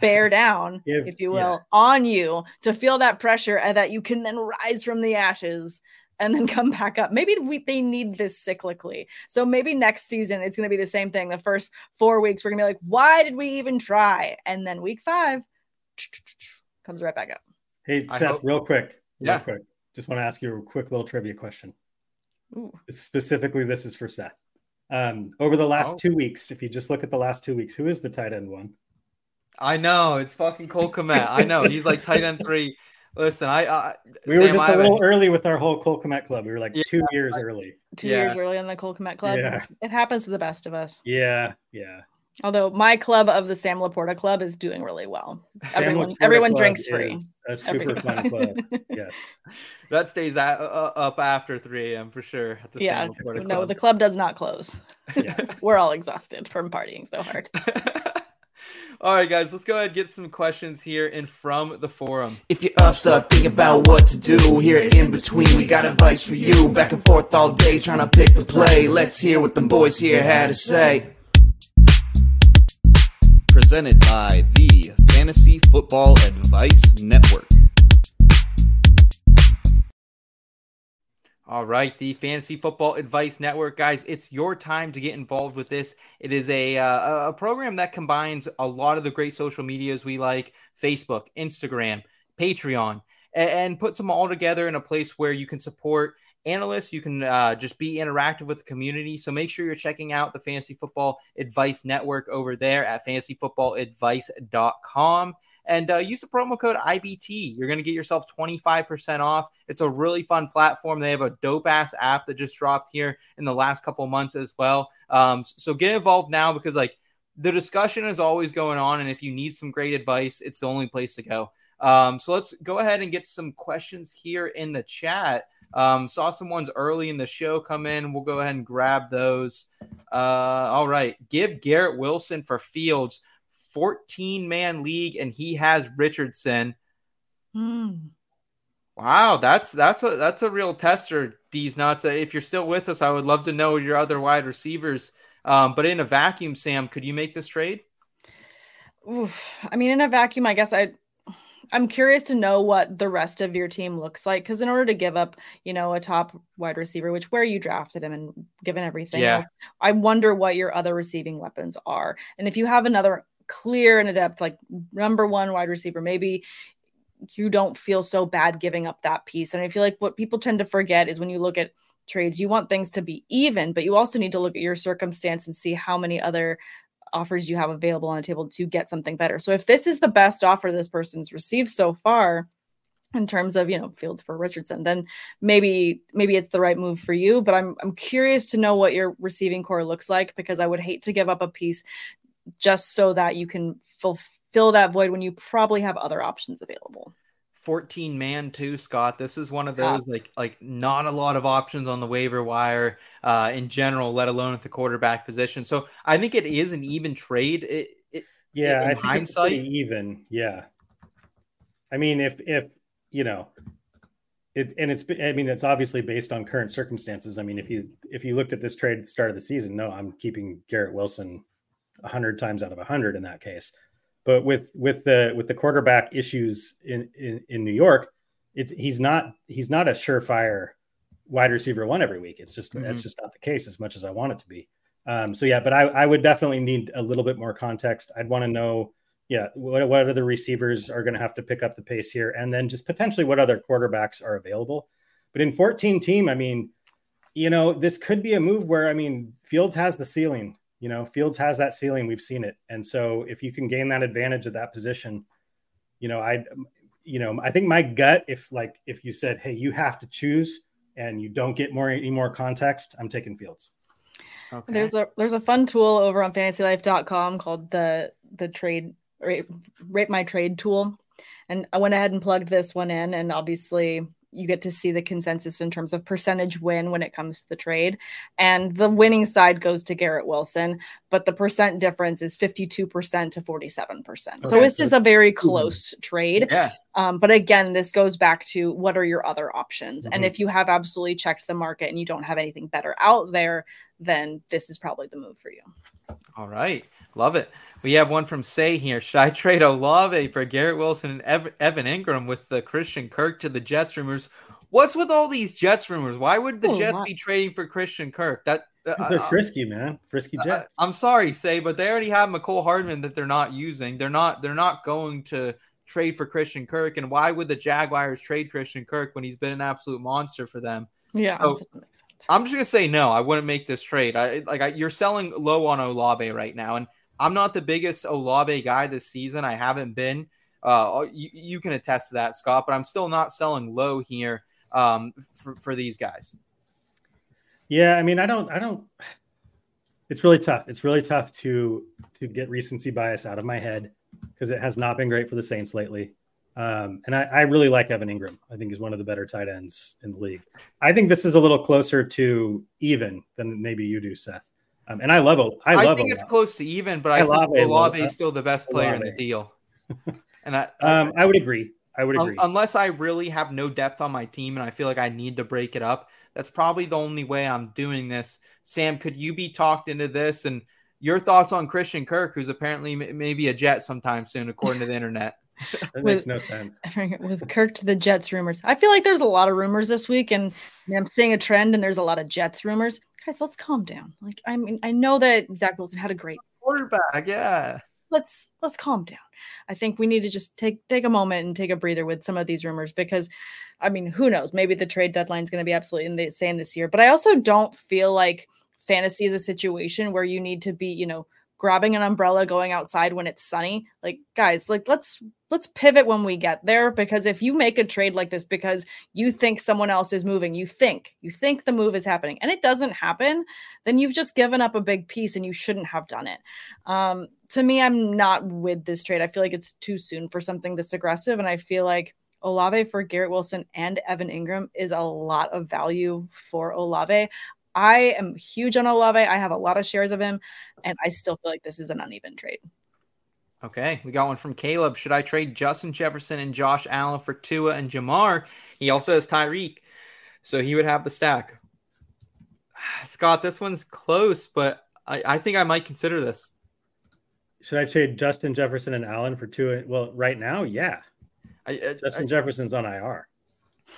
bear down, if, if you will, yeah. on you to feel that pressure and that you can then rise from the ashes and then come back up. Maybe we, they need this cyclically. So maybe next season it's going to be the same thing. The first four weeks we're going to be like, why did we even try? And then week five comes right back up. Hey Seth, hope- real quick, real yeah. quick. Just want to ask you a quick little trivia question. Ooh. Specifically, this is for Seth. Um, over the last oh. two weeks, if you just look at the last two weeks, who is the tight end one? I know it's fucking Cole Kmet. I know he's like tight end three. Listen, I, I we Sam, were just a little early with our whole Cole Kmet club. We were like yeah, two years early. Two yeah. years early on the Cole Kmet club. Yeah. It happens to the best of us. Yeah, yeah. Although my club of the Sam LaPorta Club is doing really well. Sam everyone, LaPorta everyone club drinks free. A super fun club. Yes, that stays at, uh, up after 3 a.m. for sure. At the yeah, no, the club does not close. Yeah. We're all exhausted from partying so hard. All right, guys, let's go ahead and get some questions here and from the forum. If you're up, stuck thinking about what to do, here in between, we got advice for you. Back and forth all day, trying to pick the play. Let's hear what the boys here had to say. Presented by the Fantasy Football Advice Network. All right, the Fantasy Football Advice Network, guys, it's your time to get involved with this. It is a uh, a program that combines a lot of the great social medias we like: Facebook, Instagram, Patreon, and, and puts them all together in a place where you can support analysts. You can uh, just be interactive with the community. So make sure you're checking out the Fantasy Football Advice Network over there at fantasyfootballadvice.com. and uh, use the promo code IBT. You're going to get yourself 25% off. It's a really fun platform. They have a dope ass app that just dropped here in the last couple months as well. Um, so get involved now because like the discussion is always going on, and if you need some great advice, it's the only place to go. Um, so let's go ahead and get some questions here in the chat. Um, saw some ones early in the show come in. We'll go ahead and grab those. Uh, all right. Give Garrett Wilson for Fields 14 man league, and he has Richardson. Hmm. Wow, that's that's a that's a real tester. These nuts. If you're still with us, I would love to know your other wide receivers. Um, but in a vacuum, Sam, could you make this trade? Oof. I mean, in a vacuum, I guess I. I'm curious to know what the rest of your team looks like because in order to give up, you know, a top wide receiver, which where you drafted him and given everything Yeah. else, I wonder what your other receiving weapons are. And if you have another clear and adept like number one wide receiver, maybe you don't feel so bad giving up that piece. And I feel like what people tend to forget is when you look at trades, you want things to be even, but you also need to look at your circumstance and see how many other offers you have available on the table to get something better. So if this is the best offer this person's received so far in terms of, you know, Fields for Richardson, then maybe maybe it's the right move for you, but I'm I'm curious to know what your receiving core looks like because I would hate to give up a piece just so that you can fulfill that void when you probably have other options available. 14 man too, Scott. This is one of It's those like like not a lot of options on the waiver wire uh, in general, let alone at the quarterback position. So I think it is an even trade. It, it, Yeah, in I think it's hindsight- pretty even. Yeah, I mean, if if you know, it and it's I mean, it's obviously based on current circumstances. I mean, if you if you looked at this trade at the start of the season, no, I'm keeping Garrett Wilson hundred times out of hundred in that case. But with with the with the quarterback issues in in, in New York, it's he's not he's not a surefire wide receiver one every week. It's just that's Mhm. just not the case as much as I want it to be. Um, so yeah, but I, I would definitely need a little bit more context. I'd want to know, yeah, what, what other receivers are going to have to pick up the pace here, and then just potentially what other quarterbacks are available. But in 14 team, I mean, you know, this could be a move where I mean, Fields has the ceiling. You know, Fields has that ceiling. We've seen it, and so if you can gain that advantage at that position, you know, I, you know, I think my gut, if like if you said, hey, you have to choose, and you don't get more any more context, I'm taking Fields. okay. There's a there's a fun tool over on fantasylife.com called the the trade rate, rate my trade tool. And I went ahead and plugged this one in and obviously you get to see the consensus in terms of percentage win when it comes to the trade. And the winning side goes to Garrett Wilson, but the percent difference is 52% to 47%. so this so just a very close trade. yeah. Um, but again, this goes back to what are your other options? And Mhm. if you have absolutely checked the market and you don't have anything better out there, then this is probably the move for you. All right. Love it. We have one from Say here. Should I trade Olave for Garrett Wilson and Ev- Evan Engram with the Christian Kirk to the Jets rumors? What's with all these Jets rumors? Why would the Oh, Jets my- be trading for Christian Kirk? That Because they're uh, frisky, man. Frisky uh, Jets. I'm sorry, Say, but they already have Mecole Hardman that they're not using. They're not. They're not going to trade for Christian Kirk. And why would the Jaguars trade Christian Kirk when he's been an absolute monster for them? Yeah. So- that makes sense. I'm just gonna say no. I wouldn't make this trade. I like I, you're selling low on Olave right now, and I'm not the biggest Olave guy this season. I haven't been. Uh, you, you can attest to that, Scott. But I'm still not selling low here um, for, for these guys. Yeah, I mean, I don't, I don't. It's really tough. It's really tough to to get recency bias out of my head because it has not been great for the Saints lately. Um, and I, I really like Evan Engram. I think he's one of the better tight ends in the league. I think this is a little closer to even than maybe you do, Seth. Um, and I love, it. I love. I think it's close to even, but I, I think love it. Olave is still the best player in the deal. And I, Um, I would agree. I would Un- agree. unless I really have no depth on my team and I feel like I need to break it up, that's probably the only way I'm doing this. Sam, could you be talked into this? And your thoughts on Christian Kirk, who's apparently m- maybe a Jet sometime soon, according to the internet. that makes with- no sense. With Kirk to the Jets rumors. I feel like there's a lot of rumors this week, and I'm seeing a trend, and there's a lot of Jets rumors. Guys, let's calm down. Like, I mean, I know that Zach Wilson had a great Quarterback, yeah. Let's let's calm down. I think we need to just take take a moment and take a breather with some of these rumors because I mean, who knows? Maybe the trade deadline is going to be absolutely insane this year, but I also don't feel like fantasy is a situation where you need to be, you know, grabbing an umbrella going outside when it's sunny. Like guys, like let's let's pivot when we get there because if you make a trade like this because you think someone else is moving, you think, you think the move is happening and it doesn't happen, then you've just given up a big piece and you shouldn't have done it. Um to me, I'm not with this trade. I feel like it's too soon for something this aggressive and I feel like Olave for Garrett Wilson and Evan Engram is a lot of value for Olave. I am huge on Olave. I have a lot of shares of him, and I still feel like this is an uneven trade. Okay, we got one from Caleb. Should I trade Justin Jefferson and Josh Allen for Tua and Ja'Marr? He also has Tyreek, so he would have the stack. Scott, this one's close, but I, I think I might consider this. Should I trade Justin Jefferson and Allen for two? Well, right now, yeah. I, I, Justin I- Jefferson's on IR.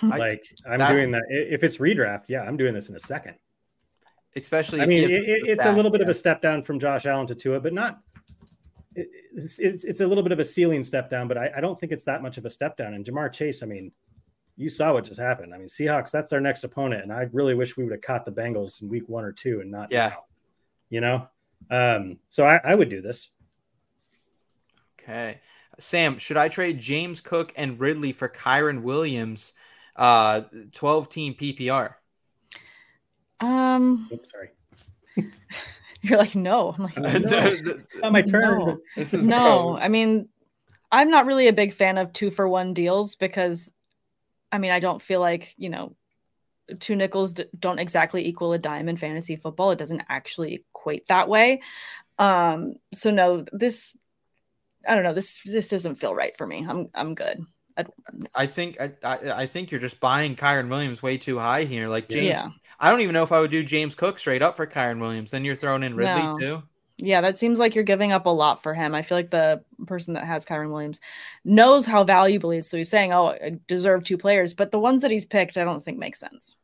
I- Like I'm doing that. If it's redraft, yeah, I'm doing this in a second. especially. I mean, it, it- it's a little bit of a step down from Josh Allen to Tua, but not. it- It's, it's, it's a little bit of a ceiling step down, but I, I don't think it's that much of a step down. And Ja'Marr Chase, I mean, you saw what just happened. I mean, Seahawks, that's our next opponent, and I really wish we would have caught the Bengals in week one or two and not Yeah. now, you know. Um, so I, I would do this. Okay. Sam, should I trade James Cook and Ridley for Kyren Williams, uh, 12 team PPR? Um, Oops, sorry. you're like, no. I'm like, no. Not my turn. No. this is no. I mean, I'm not really a big fan of two for one deals because, I mean, I don't feel like you know, two nickels d- don't exactly equal a dime in fantasy football. It doesn't actually equate that way. Um, so no, this, I don't know. This this doesn't feel right for me. I'm I'm good. I think I, I I think you're just buying Kyren Williams way too high here. Like James, Yeah. I don't even know if I would do James Cook straight up for Kyren Williams. Then you're throwing in Ridley No. too. Yeah, that seems like you're giving up a lot for him. I feel like the person that has Kyren Williams knows how valuable he is. So he's saying, "Oh, I deserve two players," but the ones that he's picked, I don't think make sense.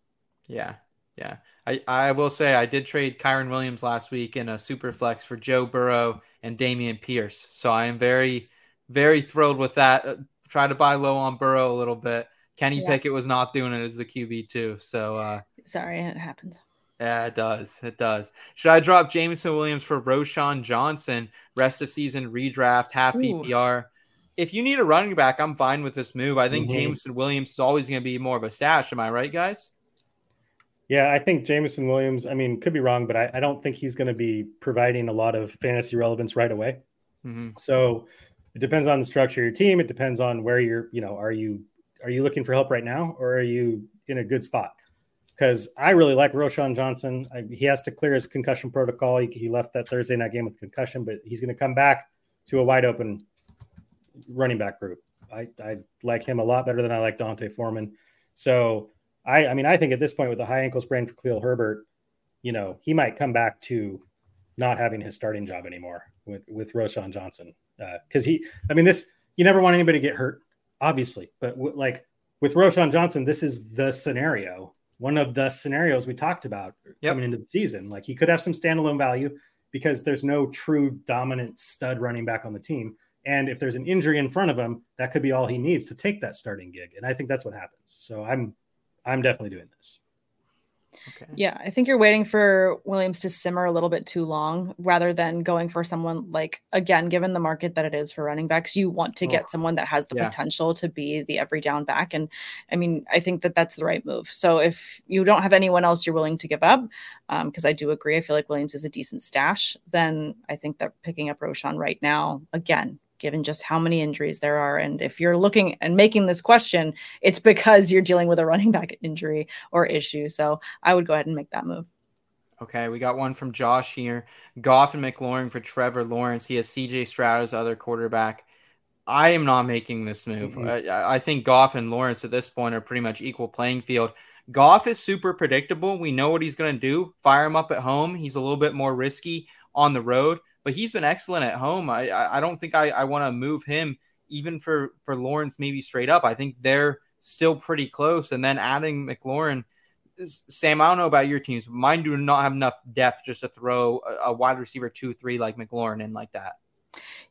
Yeah, yeah. I, I will say I did trade Kyren Williams last week in a super flex for Joe Burrow and Dameon Pierce. So I am very, very thrilled with that. Uh, try to buy low on Burrow a little bit. Kenny Yeah. Pickett was not doing it as the QB too. So uh, Sorry, it happened. yeah, it does. It does. Should I drop Jameson Williams for Roschon Johnson? Rest of season redraft, half Ooh. PPR. If you need a running back, I'm fine with this move. I think Mhm. Jameson Williams is always going to be more of a stash. Am I right, guys? Yeah, I think Jameson Williams, I mean, could be wrong, but I, I don't think he's going to be providing a lot of fantasy relevance right away. hmm So it depends on the structure of your team. It depends on where you're, you know, are you are you looking for help right now or are you in a good spot? Because I really like Roschon Johnson. I, he has to clear his concussion protocol. He, he left that Thursday night game with concussion, but he's going to come back to a wide open running back group. I, I like him a lot better than I like D'Onta Foreman. So I, I mean, I think at this point with the high ankle sprain for Khalil Herbert, you know, he might come back to not having his starting job anymore with, with Roschon Johnson. Uh, because he, I mean, this, you never want anybody to get hurt, obviously. But w- like with Roschon Johnson, this is the scenario, one of the scenarios we talked about Yep. coming into the season. Like he could have some standalone value because there's no true dominant stud running back on the team. And if there's an injury in front of him, that could be all he needs to take that starting gig. And I think that's what happens. So I'm, I'm definitely doing this. Okay. Yeah, I think you're waiting for Williams to simmer a little bit too long rather than going for someone like, again, given the market that it is for running backs, you want to get someone that has the Yeah. potential to be the every down back. And I mean, I think that that's the right move. So if you don't have anyone else you're willing to give up, um, because I do agree, I feel like Williams is a decent stash, then I think that picking up Roschon right now, again, given just how many injuries there are. And if you're looking and making this question, it's because you're dealing with a running back injury or issue. So I would go ahead and make that move. Okay, we got one from Josh here. Goff and McLaurin for Trevor Lawrence. He has CJ Stroud as other quarterback. I am not making this move. Mhm. I, I think Goff and Lawrence at this point are pretty much equal playing field. Goff is super predictable. We know what he's going to do. Fire him up at home. He's a little bit more risky on the road, but he's been excellent at home. I, I, don't think I, I want to move him even for for Lawrence maybe straight up. I think they're still pretty close. And then adding McLaurin, Sam, I don't know about your teams, but mine do not have enough depth just to throw a, a wide receiver two three like McLaurin in like that.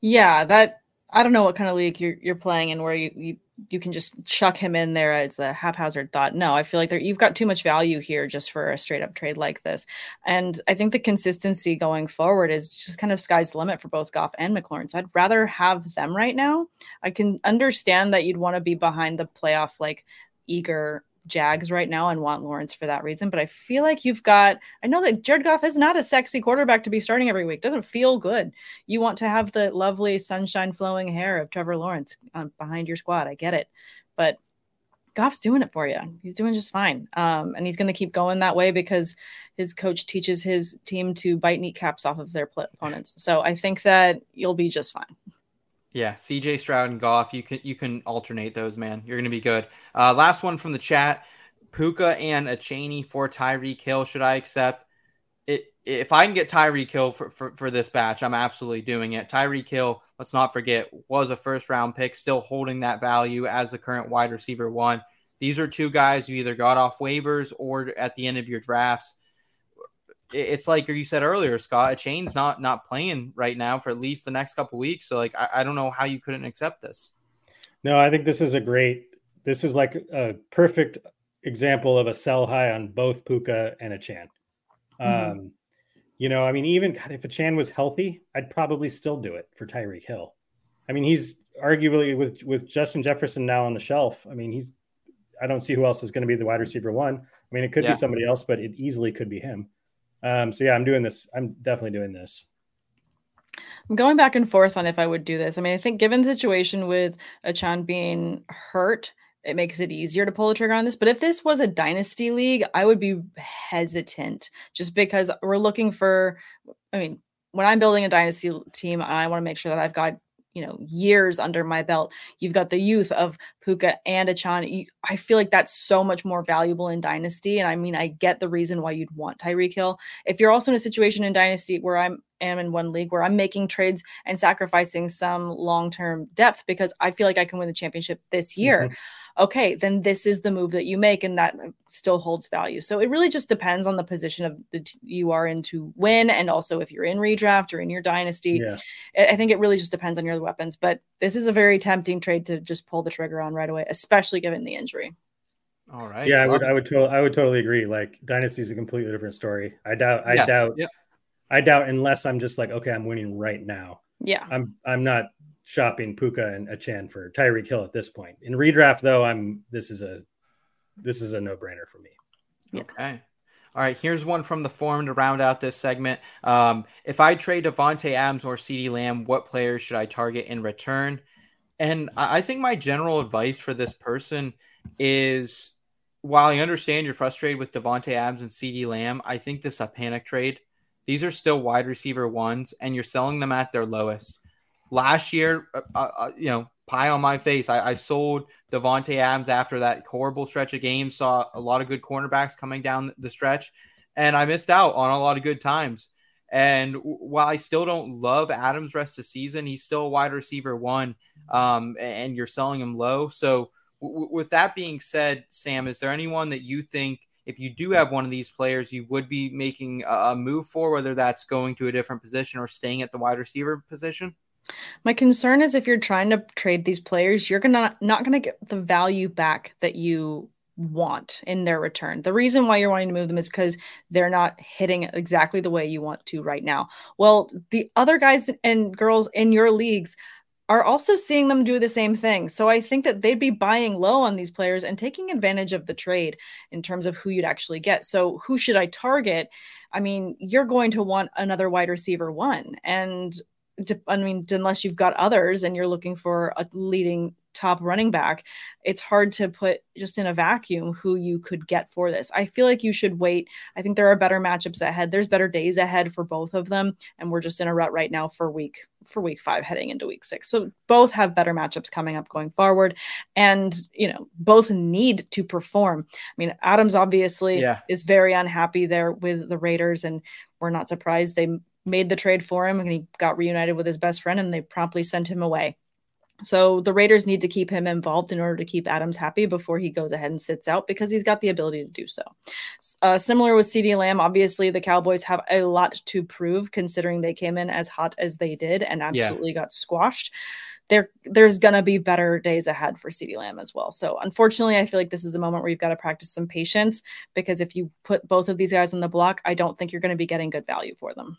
Yeah, that I don't know what kind of league you're you're playing and where you, you you can just chuck him in there as a haphazard thought. No, I feel like there you've got too much value here just for a straight up trade like this. And I think the consistency going forward is just kind of sky's the limit for both Goff and McLaurin. So I'd rather have them right now. I can understand that you'd want to be behind the playoff like eager Jags right now and want Lawrence for that reason. But I feel like you've got, I know that Jared Goff is not a sexy quarterback to be starting every week. Doesn't feel good. You want to have the lovely sunshine flowing hair of Trevor Lawrence um, behind your squad. I get it. But Goff's doing it for you. He's doing just fine. Um, and he's going to keep going that way because his coach teaches his team to bite kneecaps off of their opponents. So I think that you'll be just fine. Yeah, CJ Stroud and Goff, you can you can alternate those, man. You're gonna be good. Uh, last one from the chat: Puka and Achane for Tyreek Hill. Should I accept it? If I can get Tyreek Hill for, for, for this batch, I'm absolutely doing it. Tyreek Hill, let's not forget, was a first round pick, still holding that value as the current wide receiver one. These are two guys you either got off waivers or at the end of your drafts it's like you said earlier, Scott. Achane's not not playing right now for at least the next couple weeks. So like, I, I, don't know how you couldn't accept this. No, I think this is a great. This is like a perfect example of a sell high on both Puka and Achane. Mm-hmm. Um, you know, I mean, even God, if Chan was healthy, I'd probably still do it for Tyreek Hill. I mean, he's arguably with with Justin Jefferson now on the shelf. I mean, he's. I don't see who else is going to be the wide receiver one. I mean, it could yeah. be somebody else, but it easily could be him. Um, so yeah, I'm doing this. I'm definitely doing this. I'm going back and forth on if I would do this. I mean, I think given the situation with Achane being hurt, it makes it easier to pull the trigger on this. But if this was a dynasty league, I would be hesitant just because we're looking for, I mean, when I'm building a dynasty team, I want to make sure that I've got you know years under my belt. You've got the youth of Puka and Achane I feel like that's so much more valuable in Dynasty. And I mean, I get the reason why you'd want Tyreek Hill. If you're also in a situation in Dynasty where I'm am in one league where I'm making trades and sacrificing some long term depth because I feel like I can win the championship this year. Mm-hmm okay, then this is the move that you make, and that still holds value. So it really just depends on the position of the t- you are in to win, and also if you're in redraft or in your dynasty. Yeah. I think it really just depends on your weapons. But this is a very tempting trade to just pull the trigger on right away, especially given the injury. All right. Yeah, I would, I would, to- I would totally agree. Like dynasty is a completely different story. I doubt, I yeah. doubt, yeah. I doubt unless I'm just like, okay, I'm winning right now. Yeah. I'm, I'm not shopping Puka and Achane for Tyreek Hill at this point. In redraft, though, I'm this is a this is a no brainer for me. Okay. All right, here's one from the forum to round out this segment. Um, if I trade Davante Adams or CeeDee Lamb, what players should I target in return? And I think my general advice for this person is while I understand you're frustrated with Davante Adams and CeeDee Lamb, I think this is a panic trade. These are still wide receiver ones, and you're selling them at their lowest last year, uh, uh, uh, you know, pie on my face. I, I sold Davante Adams after that horrible stretch of games. Saw a lot of good cornerbacks coming down the stretch, and I missed out on a lot of good times. And while I still don't love Adams rest of season, he's still a wide receiver one, um, and you're selling him low. So, w- with that being said, Sam, is there anyone that you think? If you do have one of these players, you would be making a move for, whether that's going to a different position or staying at the wide receiver position? My concern is if you're trying to trade these players, you're gonna not gonna get the value back that you want in their return. The reason why you're wanting to move them is because they're not hitting exactly the way you want to right now. Well, the other guys and girls in your leagues are also seeing them do the same thing. So I think that they'd be buying low on these players and taking advantage of the trade in terms of who you'd actually get. So who should I target? I mean, you're going to want another wide receiver one. And I mean, unless you've got others and you're looking for a leading top running back, it's hard to put just in a vacuum who you could get for this. I feel like you should wait. I think there are better matchups ahead. There's better days ahead for both of them, and we're just in a rut right now for week for week five heading into week six. So both have better matchups coming up going forward, and you know both need to perform. I mean, Adams obviously yeah. is very unhappy there with the Raiders, and we're not surprised they made the trade for him and he got reunited with his best friend and they promptly sent him away. So the Raiders need to keep him involved in order to keep Adams happy before he goes ahead and sits out because he's got the ability to do so. Uh, similar with CeeDee Lamb, obviously the Cowboys have a lot to prove considering they came in as hot as they did and absolutely yeah. got squashed. There, there's gonna be better days ahead for CeeDee Lamb as well. So unfortunately, I feel like this is a moment where you've got to practice some patience because if you put both of these guys on the block, I don't think you're going to be getting good value for them.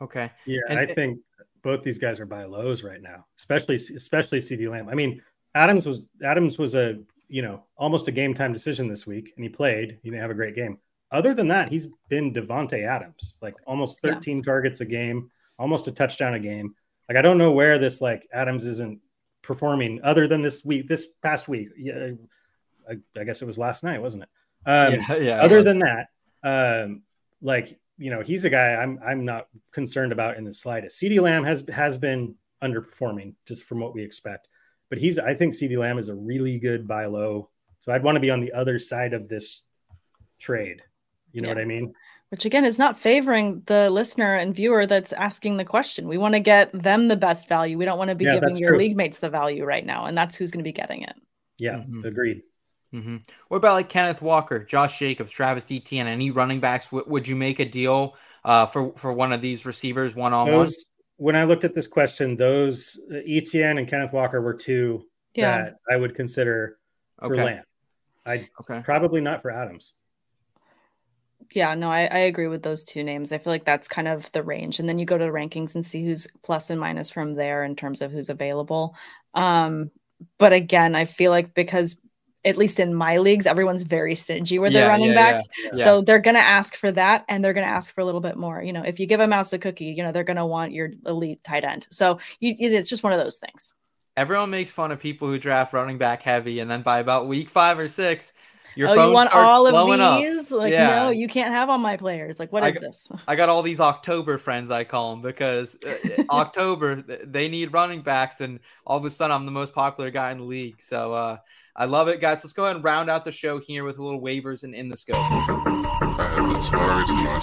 Okay. Yeah, and I think both these guys are buy lows right now, especially especially CeeDee Lamb. I mean, Adams was Adams was a you know almost a game time decision this week, and he played. He didn't have a great game. Other than that, he's been Davante Adams, like almost 13 yeah. targets a game, almost a touchdown a game. Like I don't know where this like Adams isn't performing other than this week, this past week. Yeah, I, I guess it was last night, wasn't it? Um, yeah, yeah. Other than that, um, like you know, he's a guy I'm I'm not concerned about in the slightest. CeeDee Lamb has has been underperforming just from what we expect, but he's I think CeeDee Lamb is a really good buy low. So I'd want to be on the other side of this trade. You know yeah. what I mean? Which again is not favoring the listener and viewer that's asking the question. We want to get them the best value. We don't want to be yeah, giving your true. league mates the value right now, and that's who's going to be getting it. Yeah, mm-hmm. agreed. Mm-hmm. What about like Kenneth Walker, Josh Jacobs, Travis Etienne, any running backs? W- would you make a deal uh, for for one of these receivers one on one? When I looked at this question, those uh, Etienne and Kenneth Walker were two yeah. that I would consider for okay. Lamb. I okay. probably not for Adams. Yeah, no, I, I agree with those two names. I feel like that's kind of the range, and then you go to the rankings and see who's plus and minus from there in terms of who's available. Um, but again, I feel like because at least in my leagues, everyone's very stingy with yeah, their running yeah, backs. Yeah, so they're going to ask for that and they're going to ask for a little bit more. You know, if you give a mouse a cookie, you know, they're going to want your elite tight end. So you, it's just one of those things. Everyone makes fun of people who draft running back heavy. And then by about week five or six, your oh, phone you want all of these? Up. Like, no, you can't have all my players. Like, what is I, this? I got all these October friends, I call them, because uh, October they need running backs, and all of a sudden I'm the most popular guy in the league. So uh, I love it, guys. Let's go ahead and round out the show here with a little waivers and in the scope. I have the target in my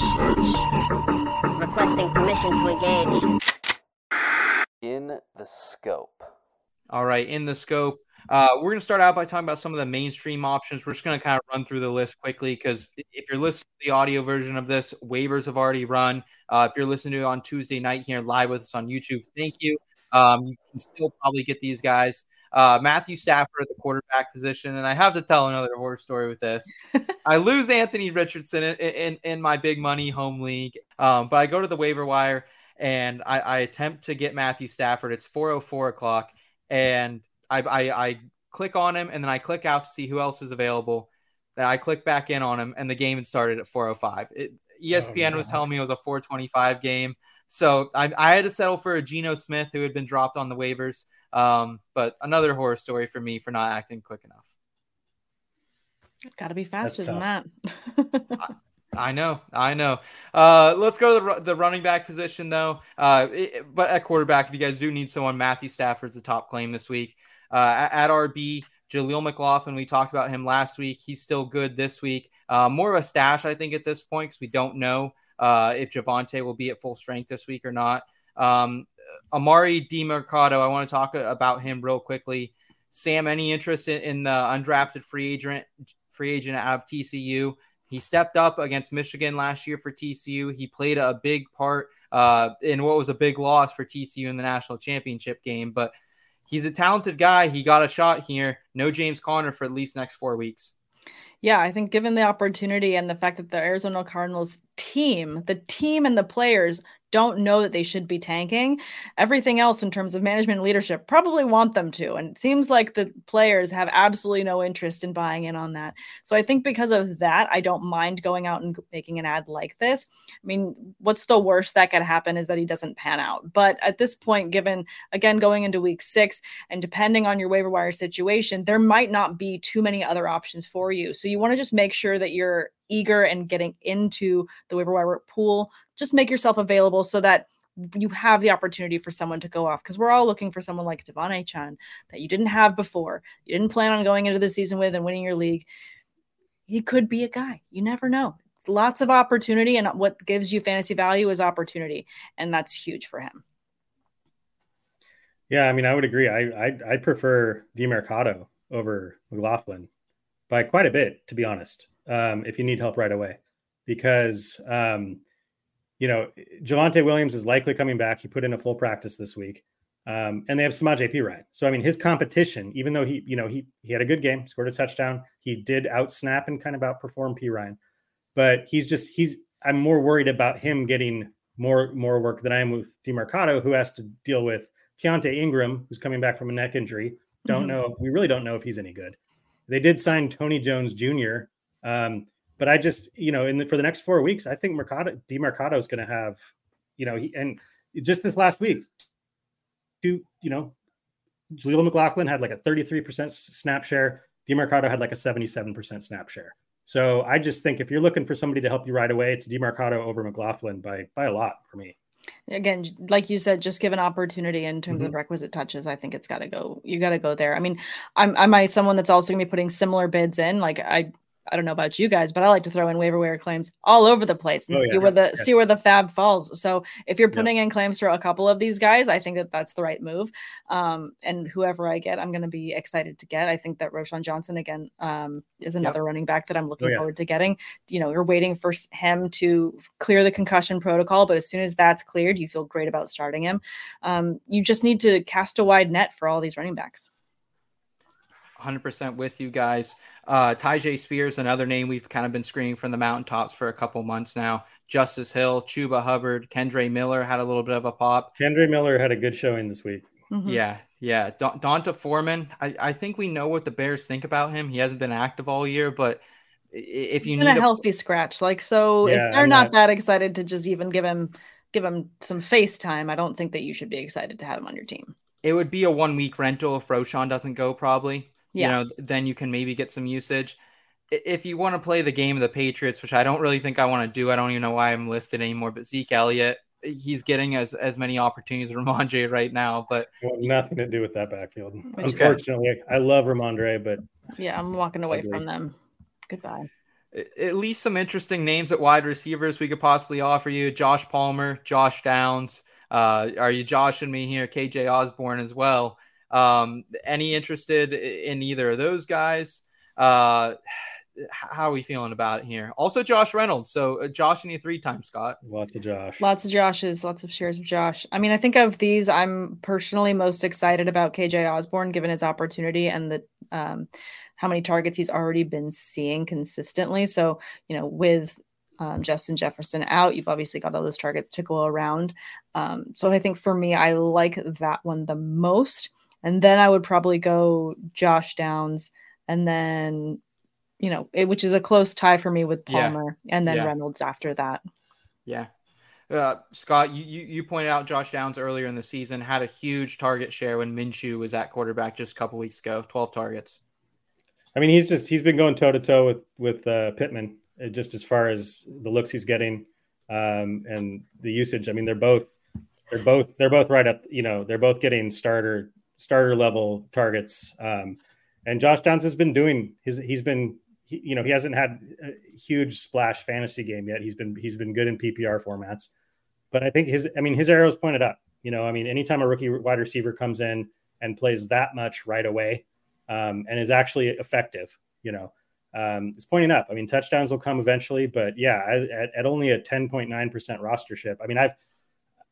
sights. Requesting permission to engage. In the scope. All right, in the scope. Uh, we're going to start out by talking about some of the mainstream options. We're just going to kind of run through the list quickly because if you're listening to the audio version of this, waivers have already run. Uh, if you're listening to it on Tuesday night here live with us on YouTube, thank you. Um, you can still probably get these guys. Uh, Matthew Stafford at the quarterback position, and I have to tell another horror story with this. I lose Anthony Richardson in, in, in my big money home league, um, but I go to the waiver wire and I, I attempt to get Matthew Stafford. It's 4:04 o'clock, and I, I, I click on him, and then I click out to see who else is available. Then I click back in on him, and the game had started at 4:05. It, ESPN oh, was telling me it was a 425 game. So I, I had to settle for a Geno Smith who had been dropped on the waivers. Um, but another horror story for me for not acting quick enough. Got to be faster than that. I, I, know, I know. Uh, let's go to the, the running back position though. Uh, it, but at quarterback, if you guys do need someone, Matthew Stafford's the top claim this week. Uh, at, at RB, Jaleel McLaughlin, we talked about him last week. He's still good this week. Uh, more of a stash, I think, at this point because we don't know uh, if Javonte will be at full strength this week or not. Um, Emari Demercado, I want to talk about him real quickly. Sam, any interest in, in the undrafted free agent free agent out of TCU? He stepped up against Michigan last year for TCU. He played a big part uh, in what was a big loss for TCU in the national championship game, but he's a talented guy. He got a shot here. No James Conner for at least next four weeks. Yeah, I think given the opportunity and the fact that the Arizona Cardinals team, the team and the players don't know that they should be tanking. Everything else in terms of management and leadership probably want them to. And it seems like the players have absolutely no interest in buying in on that. So I think because of that, I don't mind going out and making an ad like this. I mean, what's the worst that could happen is that he doesn't pan out. But at this point, given again going into week six and depending on your waiver wire situation, there might not be too many other options for you. So you want to just make sure that you're eager and getting into the waiver wire pool, just make yourself available so that you have the opportunity for someone to go off because we're all looking for someone like De'Von Achane that you didn't have before, you didn't plan on going into the season with and winning your league. He could be a guy. You never know. Lots of opportunity, and what gives you fantasy value is opportunity, and that's huge for him. Yeah, I mean, I would agree. I I, I prefer Demercado over McLaughlin by quite a bit, to be honest. Um, if you need help right away, because um, you know Javonte Williams is likely coming back. He put in a full practice this week, um, and they have Samaj P. Ryan. So I mean, his competition, even though he you know he he had a good game, scored a touchdown, he did outsnap and kind of outperform P. Ryan, but he's just he's I'm more worried about him getting more more work than I am with Demercado, who has to deal with Keaontay Ingram, who's coming back from a neck injury. Don't Mhm. know. We really don't know if he's any good. They did sign Tony Jones Jr. Um, but I just, you know, in the, for the next four weeks, I think Mercado Demercado is going to have, you know, he and just this last week, two, you know, Jaleel McLaughlin had like a 33% snap share. Demercado had like a 77% snap share. So I just think if you're looking for somebody to help you right away, it's Demercado over McLaughlin by by a lot for me. Again like you said just give an opportunity in terms Mhm. of requisite touches i think it's got to go you got to go there i mean i'm am i someone that's also going to be putting similar bids in like i i don't know about you guys but i like to throw in waiver wire claims all over the place and Oh, see yeah, where the yeah. see where the FAAB falls. So if you're Yeah. putting in claims for a couple of these guys i think that that's the right move. Um and whoever i get i'm going to be excited to get. I think that Roschon Johnson again um is another running back that i'm looking Oh, yeah. forward to getting. You know you're waiting for him to clear the concussion protocol but as soon as that's cleared you feel great about starting him. Um, you just need to cast a wide net for all these running backs 100% with you guys. Uh, Tyjae Spears, another name we've kind of been screaming from the mountaintops for a couple months now. Justice Hill, Chuba Hubbard, Kendre Miller had a little bit of a pop. Kendre Miller had a good showing this week. Mhm. Yeah, yeah. Da- D'Onta Foreman, I, I think we know what the Bears think about him. He hasn't been active all year, but if He's you need a healthy scratch like so Yeah, if they're not not- that excited to just even give him give him some face time i don't think that you should be excited to have him on your team it would be a one week rental if Roschon doesn't go, probably. Yeah. You know, then you can maybe get some usage. If you want to play the game of the Patriots, which I don't really think I want to do, I don't even know why I'm listed anymore. But Zeke Elliott, he's getting as as many opportunities as Rhamondre right now. But Well, nothing to do with that backfield. Which is- Unfortunately, I love Rhamondre, but yeah i'm walking away Agreed. from them goodbye at least some interesting names at wide receivers we could possibly offer you. Josh Palmer, Josh Downs. Uh, are you joshing me here? KJ Osborn as well. Um, any interested in either of those guys? Uh, how are we feeling about it here? Also, Josh Reynolds. So, uh, joshing you three times, Scott. lots of Josh. Lots of Joshes, lots of shares of Josh. I mean, I think of these, I'm personally most excited about KJ Osborn given his opportunity and the um, how many targets he's already been seeing consistently. So, you know, with um, Justin Jefferson out, you've obviously got all those targets to go around. Um, so I think for me, I like that one the most. And then I would probably go Josh Downs and then, you know, it, which is a close tie for me with Yeah. Palmer and then Yeah. Reynolds after that. Yeah. Uh, Scott, you, you you pointed out Josh Downs earlier in the season had a huge target share when Minshew was at quarterback just a couple weeks ago, 12 targets. I mean, he's just he's been going toe to toe with with uh, Pittman, uh, just as far as the looks he's getting um, and the usage. I mean, they're both they're both they're both right up. You know, they're both getting starter starter level targets. Um, and Josh Downs has been doing his. He's been he, you know he hasn't had a huge splash fantasy game yet. He's been he's been good in PPR formats, but I think his I mean his arrows pointed up. You know, I mean, anytime a rookie wide receiver comes in and plays that much right away um, and is actually effective, you know, um, it's pointing up. I mean, touchdowns will come eventually, but yeah, I, at, at only a 10.9% roster ship. I mean, I've,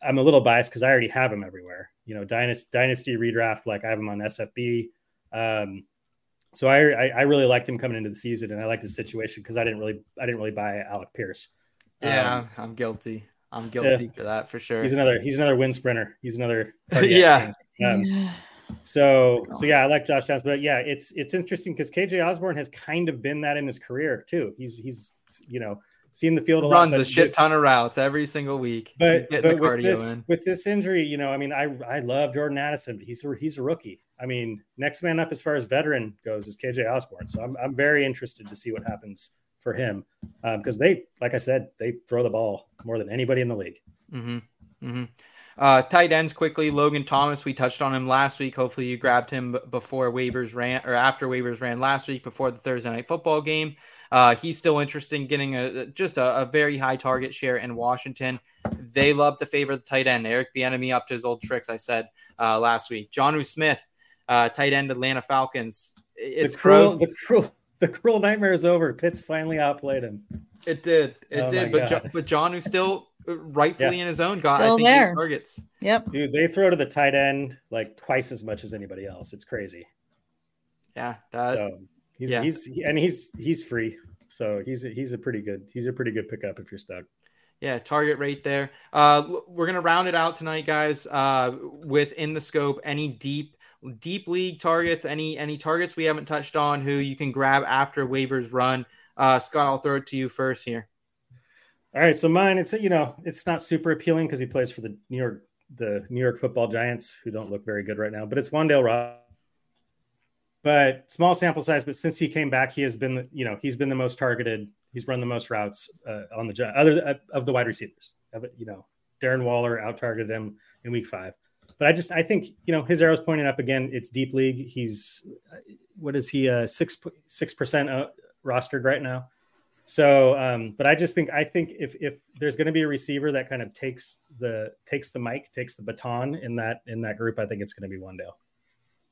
I'm a little biased because I already have him everywhere. You know, dynasty, dynasty redraft, like I have him on SFB. Um, so I, I, I really liked him coming into the season, and I liked his situation because I didn't really I didn't really buy Alec Pierce. Yeah, Um, I'm guilty. I'm guilty for that for sure. He's another he's another wind sprinter. He's another Yeah. Um, so so yeah, I like Josh Downs, but yeah, it's it's interesting because KJ Osborn has kind of been that in his career too. He's he's you know seen the field a lot, runs a shit ton of routes every single week. But, getting but the with cardio this in. with this injury, you know, I mean, I I love Jordan Addison, but he's a, he's a rookie. I mean, next man up as far as veteran goes is KJ Osborn. So I'm I'm very interested to see what happens for him because they, like I said, they throw the ball more than anybody in the league. Mm-hmm. Mm-hmm. Uh, tight ends quickly. Logan Thomas, we touched on him last week. Hopefully, you grabbed him before waivers ran or after waivers ran last week before the Thursday night football game. Uh, he's still interested in getting a just a, a, very high target share in Washington. They love to favor the tight end. Eric Bieniemy up to his old tricks. I said uh, last week. Jonnu Smith, uh, tight end Atlanta Falcons. It's the cruel, the cruel, the cruel nightmare is over. Pitts finally outplayed him. It did, it oh did. But jo- but John, who's still rightfully yeah. in his own, got still I think there. targets. Yep, dude, they throw to the tight end like twice as much as anybody else. It's crazy. Yeah, that. So he's yeah. he's and he's he's free, so he's a, he's a pretty good he's a pretty good pickup if you're stuck. Yeah, target rate there. Uh, we're gonna round it out tonight, guys. Uh, with in the scope, any deep deep league targets, any any targets we haven't touched on, who you can grab after waivers run. Uh, Scott, I'll throw it to you first here. All right, so mine, it's you know, it's not super appealing because he plays for the New York the New York Football Giants, who don't look very good right now. But it's Wan'Dale Ross. But small sample size. But since he came back, he has been you know he's been the most targeted. He's run the most routes uh, on the other uh, of the wide receivers. You know, Darren Waller out targeted him in week five. But I just I think you know his arrows pointing up again. It's deep league. He's what is he uh six six percent uh, rostered right now. So, um, but I just think I think if if there's going to be a receiver that kind of takes the takes the mic, takes the baton in that in that group, I think it's going to be Wan'Dale.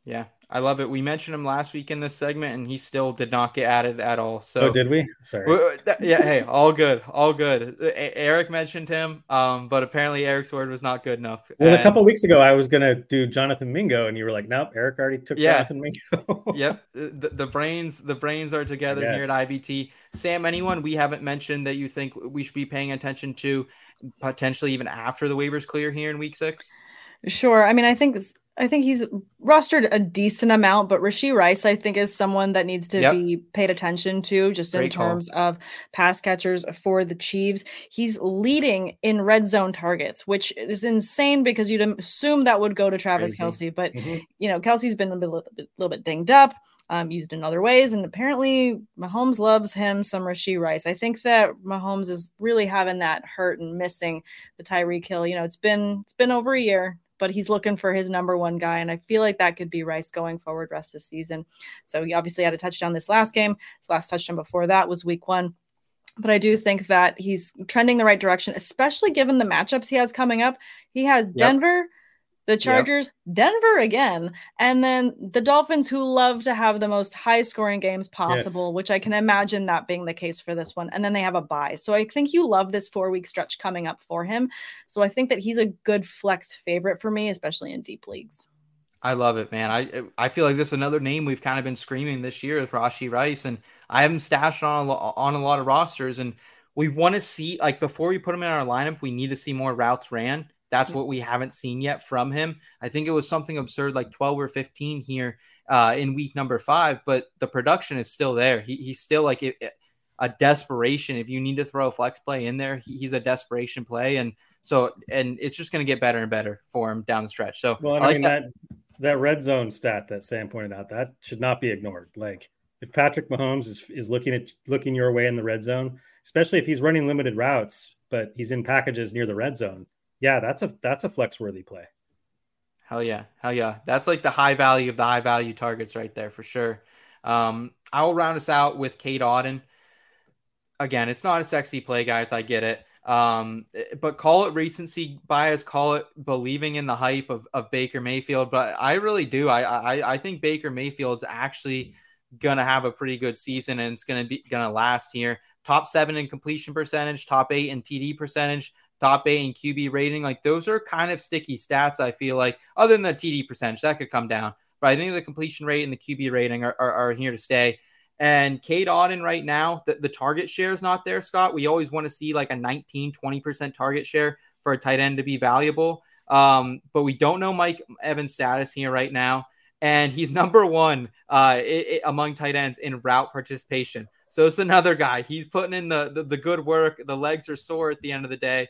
Yeah, I love it. We mentioned him last week in this segment, and he still did not get added at all. So oh, did we? Sorry. Yeah. Hey, all good, all good. Eric mentioned him, um, but apparently Eric's word was not good enough. Well, and... a couple weeks ago, I was gonna do Jonathan Mingo, and you were like, "Nope, Eric already took yeah. Jonathan Mingo." yep. The, the, brains, the brains are together yes. here at IVT. Sam, anyone we haven't mentioned that you think we should be paying attention to, potentially even after the waivers clear here in Week Six? Sure. I mean, I think I think he's rostered a decent amount, but Rashee Rice, I think, is someone that needs to yep. be paid attention to just Great in terms call. of pass catchers for the Chiefs. He's leading in red zone targets, which is insane because you'd assume that would go to Travis Crazy. Kelce. But, mm-hmm. you know, Kelce's been a little, a little bit dinged up, um, used in other ways. And apparently Mahomes loves him some Rashee Rice. I think that Mahomes is really having that hurt and missing the Tyreek Hill. You know, it's been, it's been over a year but he's looking for his number one guy. And I feel like that could be Rice going forward rest of the season. So he obviously had a touchdown this last game. His last touchdown before that was week one. But I do think that he's trending the right direction, especially given the matchups he has coming up. He has yep. Denver, the Chargers, yep. Denver again, and then the Dolphins, who love to have the most high scoring games possible, yes. which I can imagine that being the case for this one. And then they have a bye. So I think you love this four week stretch coming up for him. So I think that he's a good flex favorite for me, especially in deep leagues. I love it, man. I I feel like this is another name we've kind of been screaming this year is Rashee Rice, and I have him stashed on a, on a lot of rosters, and we want to see like before we put him in our lineup, we need to see more routes ran. That's what we haven't seen yet from him. I think it was something absurd like 12 or 15 here uh, in week number five, but the production is still there. He, he's still like a, a desperation. If you need to throw a flex play in there, he, he's a desperation play. And so, and it's just going to get better and better for him down the stretch. So, well, I, I like mean, that. that that red zone stat that Sam pointed out that should not be ignored. Like if Patrick Mahomes is is looking at looking your way in the red zone, especially if he's running limited routes, but he's in packages near the red zone, yeah, that's a that's a flex worthy play. Hell yeah, hell yeah. That's like the high value of the high value targets right there for sure. Um, I will round us out with Cade Otton. Again, it's not a sexy play, guys. I get it. Um, but call it recency bias, call it believing in the hype of, of Baker Mayfield. But I really do. I, I I think Baker Mayfield's actually gonna have a pretty good season and it's gonna be gonna last here. Top seven in completion percentage, top eight in TD percentage, top eight in QB rating. Like those are kind of sticky stats. I feel like other than the TD percentage that could come down, but I think the completion rate and the QB rating are, are, are here to stay. And Cade Otton right now, the, the target share is not there, Scott. We always want to see like a 19, 20% target share for a tight end to be valuable. Um, but we don't know Mike Evans' status here right now. And he's number one uh, it, it, among tight ends in route participation. So it's another guy. He's putting in the, the, the good work. The legs are sore at the end of the day,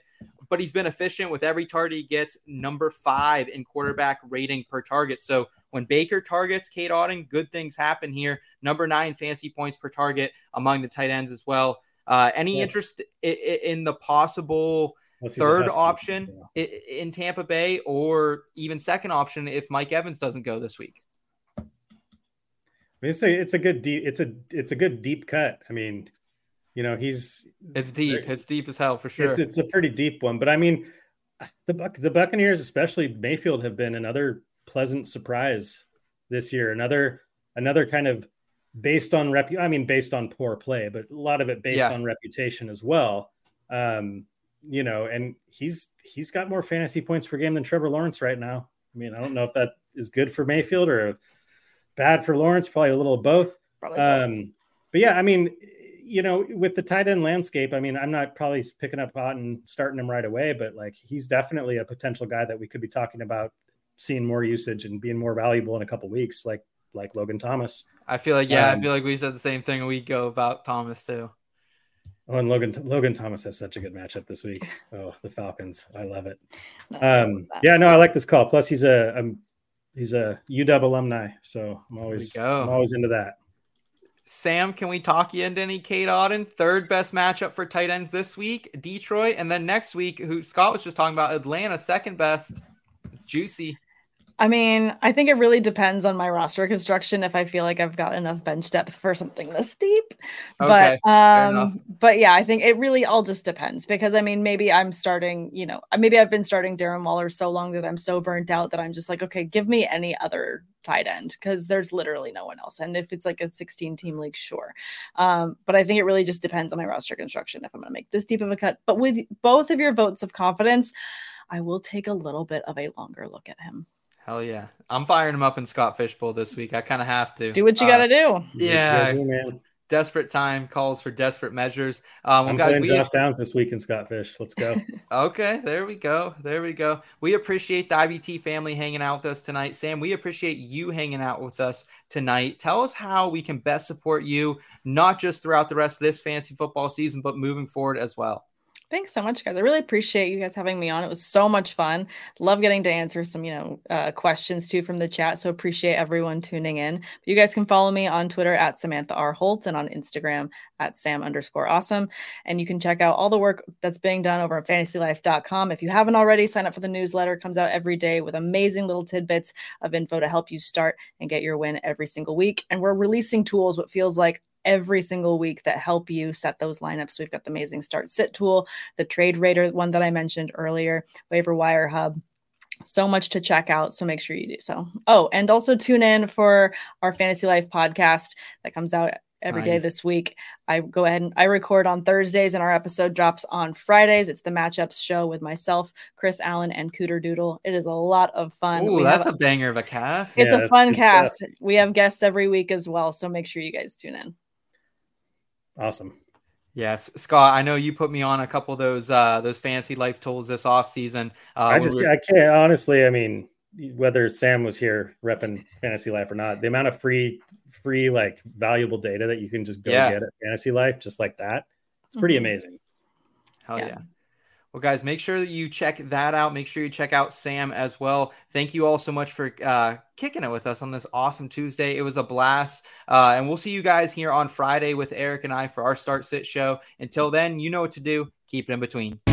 but he's been efficient with every target he gets. Number five in quarterback rating per target. So when Baker targets Cade Otton, good things happen here. Number nine fancy points per target among the tight ends as well. Uh, any yes. interest in, in the possible third option in Tampa Bay, or even second option if Mike Evans doesn't go this week? Mean, it's a it's a good deep it's a it's a good deep cut. I mean, You know, he's It's deep. It's deep as hell for sure. it's it's a pretty deep one. But I mean, the Buc- the Buccaneers, especially Mayfield, have been another pleasant surprise this year. Another another kind of based on rep. I mean, based on poor play, but a lot of it based Yeah. on reputation as well. Um, you know, and he's he's got more fantasy points per game than Trevor Lawrence right now. I mean, I don't know if that is good for Mayfield or bad for Lawrence. Probably a little of both. Probably. Um, but yeah, I mean, you know, with the tight end landscape, I mean, I'm not probably picking up pot and starting him right away, but like he's definitely a potential guy that we could be talking about seeing more usage and being more valuable in a couple weeks, like like Logan Thomas. I feel like yeah, I Um, feel like we said the same thing a week ago about Thomas too. Oh, and Logan Logan Thomas has such a good matchup this week. Oh, the Falcons, I love it. Um, yeah, no, I like this call. Plus, he's a um, he's a UW alumni, so I'm always. I'm always into that. Sam, can we talk you into any Cade Otton? Third best matchup for tight ends this week, Detroit, and then next week, who Scott was just talking about, Atlanta, second best. It's juicy. I mean, I think it really depends on my roster construction if I feel like I've got enough bench depth for something this deep. Okay, but um but yeah, I think it really all just depends because I mean maybe I'm starting, you know, maybe I've been starting Darren Waller so long that I'm so burnt out that I'm just like, okay, give me any other tight end because there's literally no one else. And if it's like a 16 team league, sure. Um, but I think it really just depends on my roster construction if I'm gonna make this deep of a cut. But with both of your votes of confidence, I will take a little bit of a longer look at him. Hell yeah. I'm firing him up in Scott Fishbowl this week. I kind of have to. Do what you Uh, gotta do. Yeah. What you gotta do, man. Desperate time calls for desperate measures. Um, I'm guys, playing we Josh Downs this week in Scott Fish. Let's go. Okay, there we go. There we go. We appreciate the IBT family hanging out with us tonight. Sam, we appreciate you hanging out with us tonight. Tell us how we can best support you, not just throughout the rest of this fantasy football season, but moving forward as well. Thanks so much, guys. I really appreciate you guys having me on. It was so much fun. Love getting to answer some, you know, uh, questions too from the chat. So appreciate everyone tuning in. You guys can follow me on Twitter at Samantha R. Holt and on Instagram at Sam underscore awesome. And you can check out all the work that's being done over at fantasylife.com. If you haven't already, sign up for the newsletter. It comes out every day with amazing little tidbits of info to help you start and get your win every single week. And we're releasing tools, what feels like every single week that help you set those lineups. We've got the amazing start sit tool, the trade rater one that I mentioned earlier, waiver wire hub. So much to check out. So make sure you do so. Oh, and also tune in for our Fantasy Life podcast that comes out every day Nice. this week. I go ahead and I record on Thursdays and our episode drops on Fridays. It's the matchups show with myself, Chris Allen, and Cooter Doodle. It is a lot of fun. Ooh, We that's have- a banger of a cast. it's Yeah, a fun good stuff. cast. We have guests every week as well. So make sure you guys tune in. Awesome. Yes, Scott. I know you put me on a couple of those uh those fantasy life tools this off season. Uh, I just we were- I can't honestly. I mean, whether Sam was here repping Fantasy Life or not, the amount of free free like valuable data that you can just go Yeah. get at Fantasy Life just like that, it's pretty Mhm. amazing. Hell Yeah. yeah. Well, guys, make sure that you check that out. Make sure you check out Sam as well. Thank you all so much for uh, kicking it with us on this awesome Tuesday. It was a blast. Uh, and we'll see you guys here on Friday with Eric and I for our Start Sit show. Until then, you know what to do. Keep it in between.